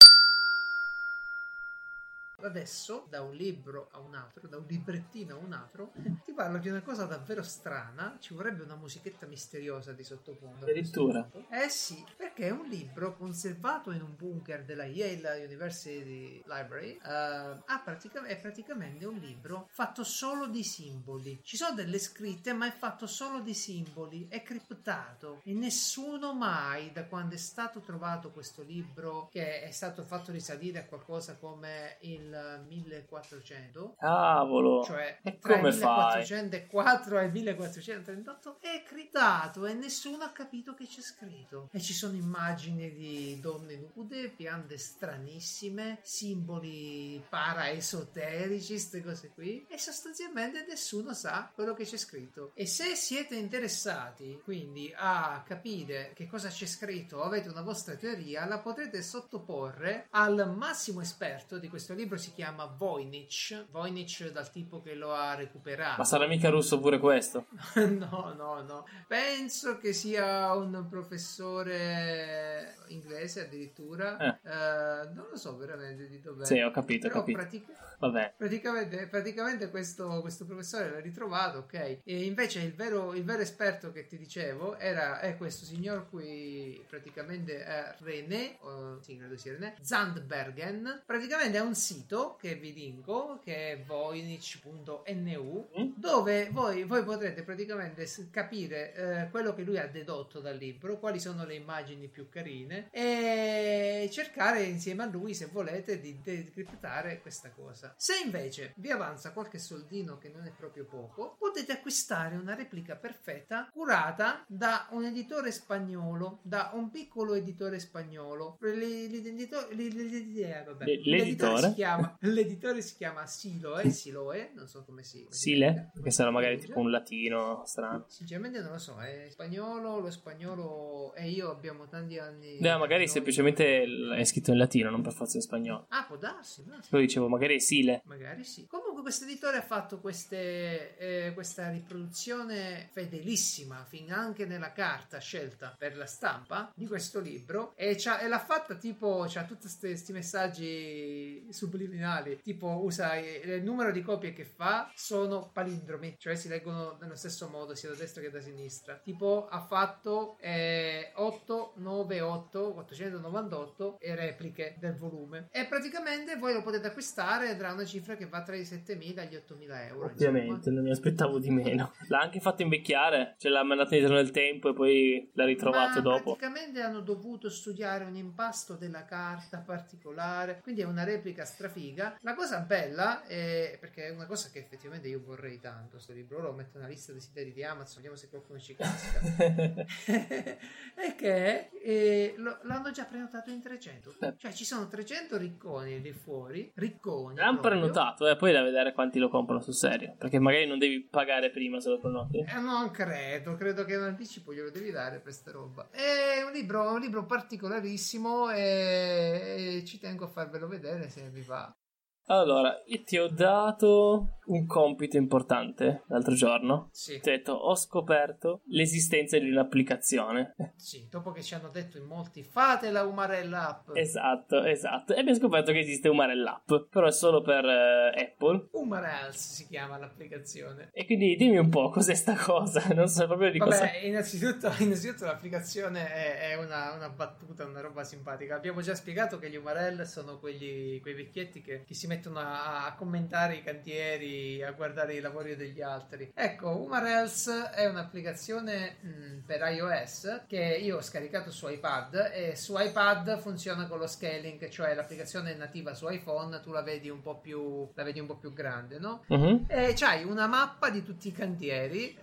Adesso, da un libro a un altro, da un librettino a un altro, ti parlo di una cosa davvero strana. Ci vorrebbe una musichetta misteriosa di sottofondo. Addirittura. Eh sì, perché è un libro conservato in un bunker della Yale University Library. ha pratica- è praticamente un libro fatto solo di simboli. Ci sono delle scritte, ma è fatto solo di simboli. È criptato. E nessuno mai, da quando è stato trovato questo libro, che è stato fatto risalire a qualcosa come il 1400, Cavolo. cioè E tra come il fai? 1404 e il 1438 è criptato e nessuno ha capito che c'è scritto e ci sono immagini di donne nude piante stranissime simboli paraesoterici queste cose qui e sostanzialmente nessuno sa quello che c'è scritto e se siete interessati quindi a capire che cosa c'è scritto o avete una vostra teoria la potrete sottoporre al massimo esperto di questo libro si chiama Voynich Voynich dal tipo che lo ha recuperato Ma sarà mica russo pure questo? (laughs) no, no, no. Penso che sia un professore inglese addirittura. Eh. Eh, non lo so veramente di dov'è. Sì, ho capito, ho Però capito. pratica- praticamente, praticamente questo, questo professore l'ha ritrovato, ok? E invece il vero, il vero esperto che ti dicevo era, è questo signor qui, praticamente è René, o, sì, credo sia René, Zandbergen. Praticamente è un sito che vi linko, che è voynich.nu, Mm? dove voi, voi potrete praticamente capire eh, quello che lui ha dedotto dal libro, quali sono le immagini più carine e cercare insieme a lui, se volete, di decriptare questa cosa. Se invece vi avanza qualche soldino che non è proprio poco, potete acquistare una replica perfetta curata da un editore spagnolo, da un piccolo editore spagnolo. L'editore- eh, L'editore l'editore? si chiama, (laughs) l'editore si chiama Siloe, Siloe, non so come si come si Sile? Che sarà magari tipo un latino strano. Sinceramente non lo so, è spagnolo, lo spagnolo e io abbiamo tanti anni. No, magari noi- semplicemente è scritto in latino, non per forza in spagnolo. Ah, può darsi, darsi. Poi dicevo, magari è Sile. Magari sì. Comunque, questo editore ha fatto queste, eh, questa riproduzione fedelissima, fin anche nella carta scelta per la stampa di questo libro. E, e l'ha fatta tipo, c'ha tutti questi messaggi subliminali. Tipo, usa il numero di copie che fa sono palindromi, cioè si leggono nello stesso modo sia da destra che da sinistra. Tipo, ha fatto eh, 898 498 e repliche del volume. E praticamente voi lo potete acquistare tra una cifra che va tra i 7.000 e gli 8.000 euro. Ovviamente, insomma. non mi aspettavo di meno. (laughs) L'ha anche fatto invecchiare, ce l'ha mandato indietro nel tempo e poi l'ha ritrovato Ma dopo. praticamente hanno dovuto studiare un impasto della carta particolare, quindi è una replica strafiga. La cosa bella è perché è una cosa che effettivamente io vorrei tanto. Sto libro lo metto nella lista desideri di Amazon, vediamo se qualcuno ci casca. (laughs) è che eh, lo- l'hanno già prenotato in 300. Eh. Cioè ci sono 300 ricconi lì fuori, ricconi. L'hanno proprio. prenotato, eh, poi da vedere quanti lo comprano sul serio. Perché magari non devi pagare prima se lo prenoti. Eh, non credo, credo che un anticipo glielo devi dare per sta roba. È un libro, un libro particolarissimo e, e ci tengo a farvelo vedere se vi va. Allora, io ti ho dato un compito importante l'altro giorno. Sì, Ti ho detto, ho scoperto l'esistenza di un'applicazione. sì, dopo che ci hanno detto in molti fate la Umarella app. esatto, esatto. E abbiamo scoperto che esiste Umarell App, però è solo per eh, Apple. Umarels si chiama l'applicazione. E quindi dimmi un po' cos'è sta cosa. (laughs) Non so proprio di cosa. Vabbè, innanzitutto, (laughs) innanzitutto l'applicazione è, è una, una battuta, una roba simpatica. Abbiamo già spiegato che gli Umarell sono quegli, quei vecchietti che, che si mettono a, a commentare i cantieri, a guardare i lavori degli altri. Ecco, Umarels è un'applicazione mh, per iOS che io ho scaricato su iPad e su iPad funziona con lo scaling, cioè l'applicazione è nativa su iPhone, tu la vedi un po' più, la vedi un po' più grande, no? Mhm. E c'hai una mappa di tutti i cantieri,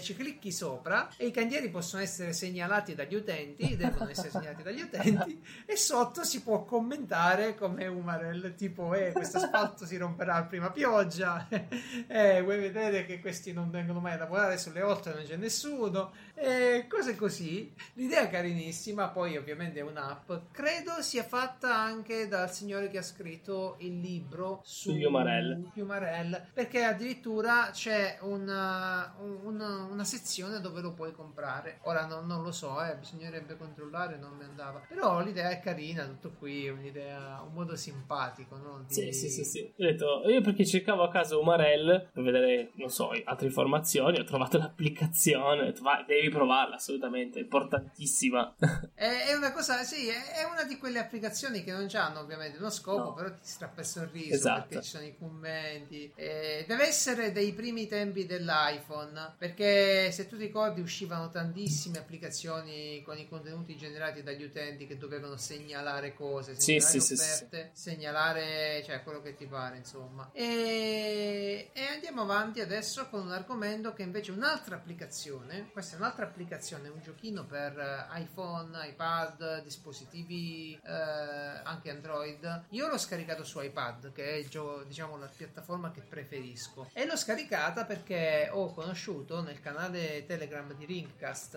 ci clicchi sopra e i cantieri possono essere segnalati dagli utenti, devono essere segnalati dagli utenti, (laughs) e sotto si può commentare come Umarell, tipo, eh, questo asfalto si romperà al prima pioggia, (laughs) eh, vuoi vedere che questi non vengono mai a lavorare sulle oltre, non c'è nessuno, e cose così. L'idea è carinissima, poi ovviamente è un'app, credo sia fatta anche dal signore che ha scritto il libro su Sugli Umarell. Umarell, perché addirittura c'è una, una, una sezione dove lo puoi comprare. Ora non, non lo so, eh, bisognerebbe controllare, non mi andava. Però l'idea è carina, tutto qui, un'idea, un modo simpatico, no? Di- Sì, sì, sì, sì. Ho detto, io perché cercavo a caso Umarell per vedere, non so, altre informazioni, ho trovato (laughs) l'applicazione, ho detto, vai, devi provarla assolutamente, è importantissima. (laughs) È, è una cosa, sì, è, una di quelle applicazioni che non hanno ovviamente uno scopo, No. però ti strappa il sorriso Esatto. perché ci sono i commenti. Eh, deve essere dei primi tempi dell'iPhone, perché se tu ricordi uscivano tantissime applicazioni con i contenuti generati dagli utenti che dovevano segnalare cose, Sì, segnalare sì, sì, sì, offerte, segnalare cioè quello che ti pare, insomma. E, e andiamo avanti adesso con un argomento che invece è un'altra applicazione, questa è un'altra applicazione, un giochino per eh, iPhone, iPad, dispositivi eh, anche Android. Io l'ho scaricato su iPad, che è gio- diciamo la piattaforma che preferisco. E l'ho scaricata perché ho conosciuto nel canale Telegram di Ringcast,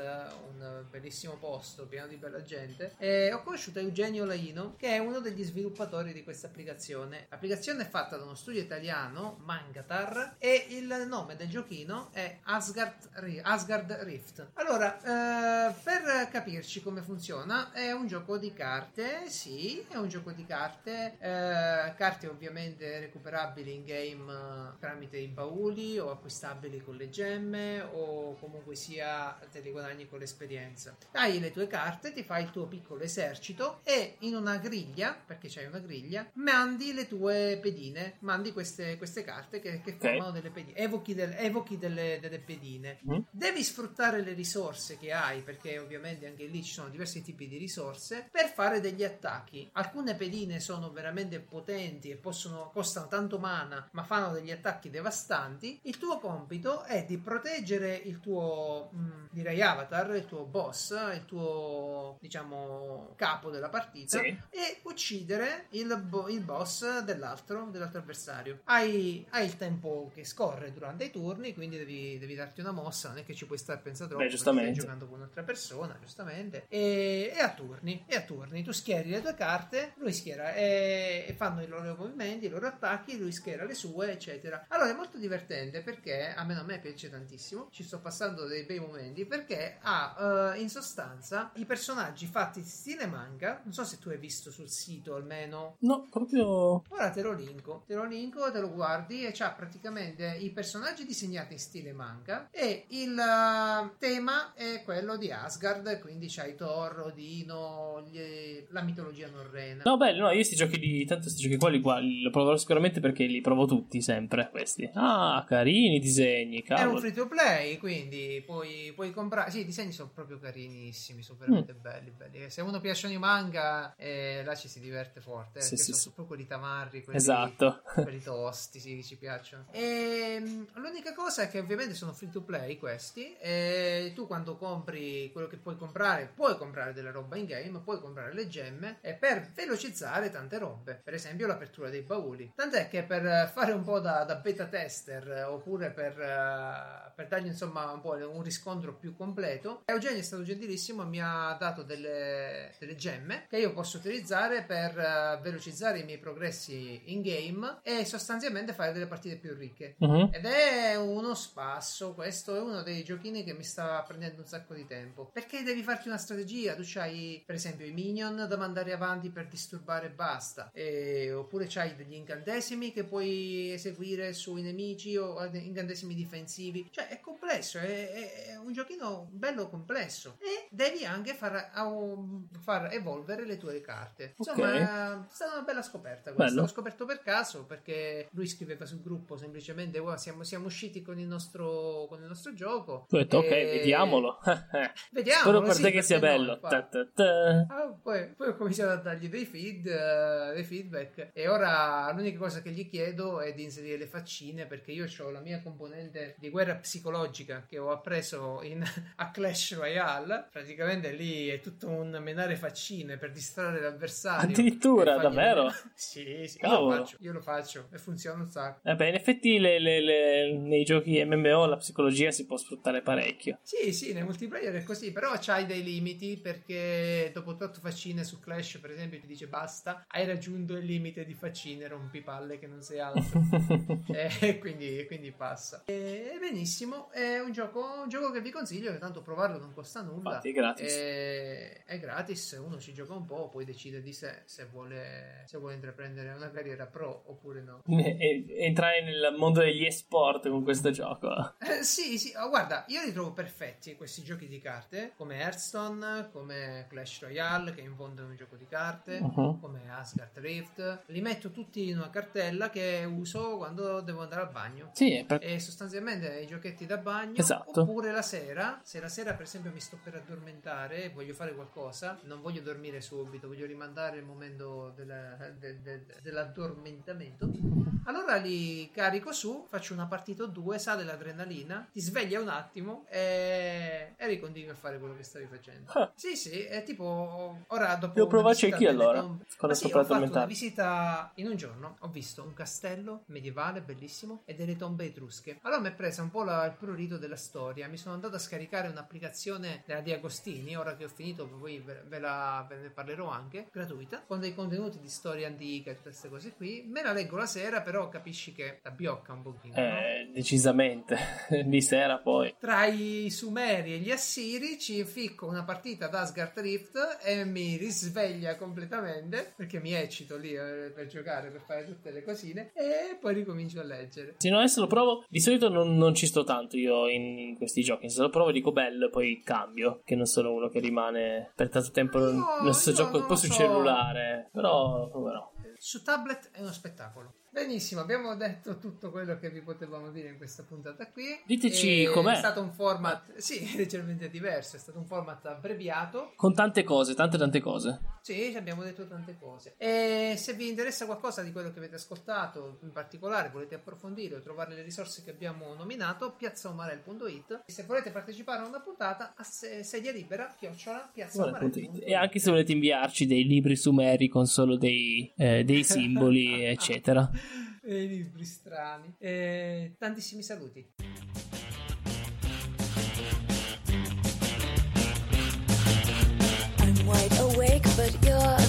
un bellissimo posto pieno di bella gente, e ho conosciuto Eugenio Laino, che è uno degli sviluppatori di questa applicazione. L'applicazione è fatta da uno studio italiano, Mangatar, e il nome del giochino è Asgard, Asgard Rift. Allora, eh, per capirci come funziona, è un gioco di carte, sì, è un gioco di carte, eh, carte ovviamente recuperabili in game eh, tramite i bauli o acquistabili con le gemme o comunque sia te li guadagni con l'esperienza. Hai le tue carte, ti fai il tuo piccolo esercito e in una griglia, perché c'hai una griglia, mandi le tue pedine, mandi queste, queste carte che, che Ok. formano delle pedine, evochi, del- evochi delle, delle pedine. Mm. Devi sfruttare le risorse che hai, perché ovviamente anche lì ci sono diversi tipi di risorse, per fare degli attacchi. Alcune pedine sono veramente potenti e possono, costano tanto mana, ma fanno degli attacchi devastanti. Il tuo compito è di proteggere il tuo, mm, direi, avatar, il tuo boss, il tuo, diciamo, capo della partita Sì. e uccidere il, bo- il boss dell'altro, dell'altro avversario. Hai, hai il tempo che scorre durante i turni, quindi devi, devi darti una mossa, non è che ci puoi stare a pensare troppo Perché giustamente. stai giocando con un'altra persona, giustamente. E, e a turni, e a turni. Tu schieri le tue carte, lui schiera e, e fanno i loro movimenti, i loro attacchi, lui schiera le sue, eccetera. Allora è molto divertente perché a me, a me piace tantissimo, ci sto passando dei bei momenti perché ha eh, in sostanza i personaggi fatti in stile manga, non so se tu hai visto sul sito almeno No, proprio... Ora te lo linko, te lo linko, te lo guardi e c'ha praticamente i personaggi disegnati in stile manga e il eh, tema è quello di Asgard, quindi c'hai Thor, Odino, gli- la mitologia norrena. No, bello, no, io questi giochi di... Tanto questi giochi qua li, gua- li proverò sicuramente perché li provo tutti sempre, questi. Ah, carini i disegni, È un cavolo. free to play, quindi puoi, puoi comprare. Sì, i disegni sono proprio carinissimi, sono veramente Mm. belli, belli. Se uno piacciono i manga, eh, là ci si diverte forte. eh, Sì, sì, sono sì. proprio quelli tamarri, quelli, Esatto. quelli tosti, sì, ci piacciono. E, mm, l'unica cosa è che ovviamente sono free to play questi. E tu quando compri quello che puoi comprare, puoi comprare della roba in game, puoi comprare le gemme e per velocizzare tante robe. Per esempio l'apertura dei bauli. Tant'è che per fare un po' da, da beta tester oppure per, per dargli insomma un po' un riscontro più completo, Eugenio è stato gentilissimo e mi ha dato delle, delle gemme che io posso utilizzare per eh, velocizzare i miei progressi in game e sostanzialmente fare delle partite più ricche. Mhm. Ed è uno spasso, questo è uno dei giochini che mi sta prendendo un sacco di tempo. Perché devi farti una strategia, tu c'hai per esempio i minion da mandare avanti per disturbare e basta, E- oppure c'hai degli incantesimi che puoi eseguire sui nemici o incantesimi difensivi. Cioè è complesso, è, è- è un giochino bello complesso e devi anche far, far evolvere le tue carte. Insomma, è stata una bella scoperta questa. Bello. L'ho scoperto per caso perché lui scriveva sul gruppo semplicemente "Wow, siamo, siamo usciti con il nostro, con il nostro gioco. Tu hai detto, ok, E- vediamolo. (laughs) Vediamo. Spero per sì, te che sia no, bello. Ta ta ta. Ah, poi, poi ho cominciato a dargli dei feed, eh, dei feedback e ora l'unica cosa che gli chiedo è di inserire le faccine perché io ho la mia componente di guerra psicologica che ho appreso in, (laughs) a Clash Royale. Praticamente lì è tutto un menare faccine per distrarre l'avversario. Addirittura, davvero? (laughs) sì, sì, io lo, Cavolo. faccio, io lo faccio e funziona un sacco. Beh, in effetti le- le- le- nei giochi MMO la psicologia si può sfruttare parecchio. Sì, sì, nel multiplayer è così, però c'hai dei limiti perché dopo 8 faccine su Clash, per esempio, ti dice basta, hai raggiunto il limite di faccine, rompi palle che non sei altro. (laughs) e quindi, quindi passa. E benissimo, è un gioco, un gioco che vi consiglio, che tanto provarlo non costa nulla. Infatti è gratis. E- è gratis, uno ci gioca un po', poi decide di sé se vuole, se vuole intraprendere una carriera pro oppure no. (laughs) E- entrare nel mondo degli esport con questo gioco. Eh, sì, sì, oh, guarda, io li trovo perfetti questi giochi di carte, come Hearthstone, come Clash Royale, che in fondo è un gioco di carte, Mhm. come Asgard Rift. Li metto tutti in una cartella che uso quando devo andare al bagno. Sì, per- E sostanzialmente i giochetti da bagno Esatto. oppure la sera, se la sera per esempio mi sto per addormentare e voglio fare qualcosa, non voglio dormire subito, voglio rimandare il momento della- de- de- dell'addormentamento, allora li carico su, faccio una partita o due, sale l'adrenalina, ti sveglia un attimo e, e ricontinui a fare quello che stavi facendo. Ah. Sì, sì, è tipo ora dopo Devo provarci anch'io allora, Ma sto sì, ho fatto una visita in un giorno, ho visto un castello medievale bellissimo e delle tombe etrusche. Allora mi è presa un po' la- il prurito della storia, mi sono andato a scaricare un'applicazione della Di Agostini, ora che ho finito poi ve, ve la, ve ne parlerò anche, gratuita, con dei contenuti di storia antica e tutte queste cose qui. Me la leggo la sera, però capisci che la biocca un pochino, no? eh, decisamente. (laughs) Di sera poi. Tra i Sumeri e gli Assiri ci ficco una partita ad Asgard Rift e mi risveglia completamente perché mi eccito lì eh, per giocare, per fare tutte le cosine e poi ricomincio a leggere. Se no, adesso lo provo. Di solito non, non ci sto tanto io in, in questi giochi. Se lo provo dico bello, poi cambio. Che non sono uno che rimane per tanto tempo No, stesso io gioco, un po' lo sul so. cellulare. Però proverò. su tablet è uno spettacolo. Benissimo, abbiamo detto tutto quello che vi potevamo dire in questa puntata qui. Diteci E com'è. È stato un format, sì, (laughs) leggermente diverso, è stato un format abbreviato. Con tante cose, tante tante cose. Sì, abbiamo detto tante cose. E se vi interessa qualcosa di quello che avete ascoltato, in particolare volete approfondire o trovare le risorse che abbiamo nominato, piazzaomarel.it. Se volete partecipare a una puntata, a se- sedia libera, chiocciola, piazzaomarel.it. E anche se volete inviarci dei libri sumeri con solo dei, eh, dei simboli, (laughs) eccetera. E i libri strani. E tantissimi saluti. I'm wide awake, but you're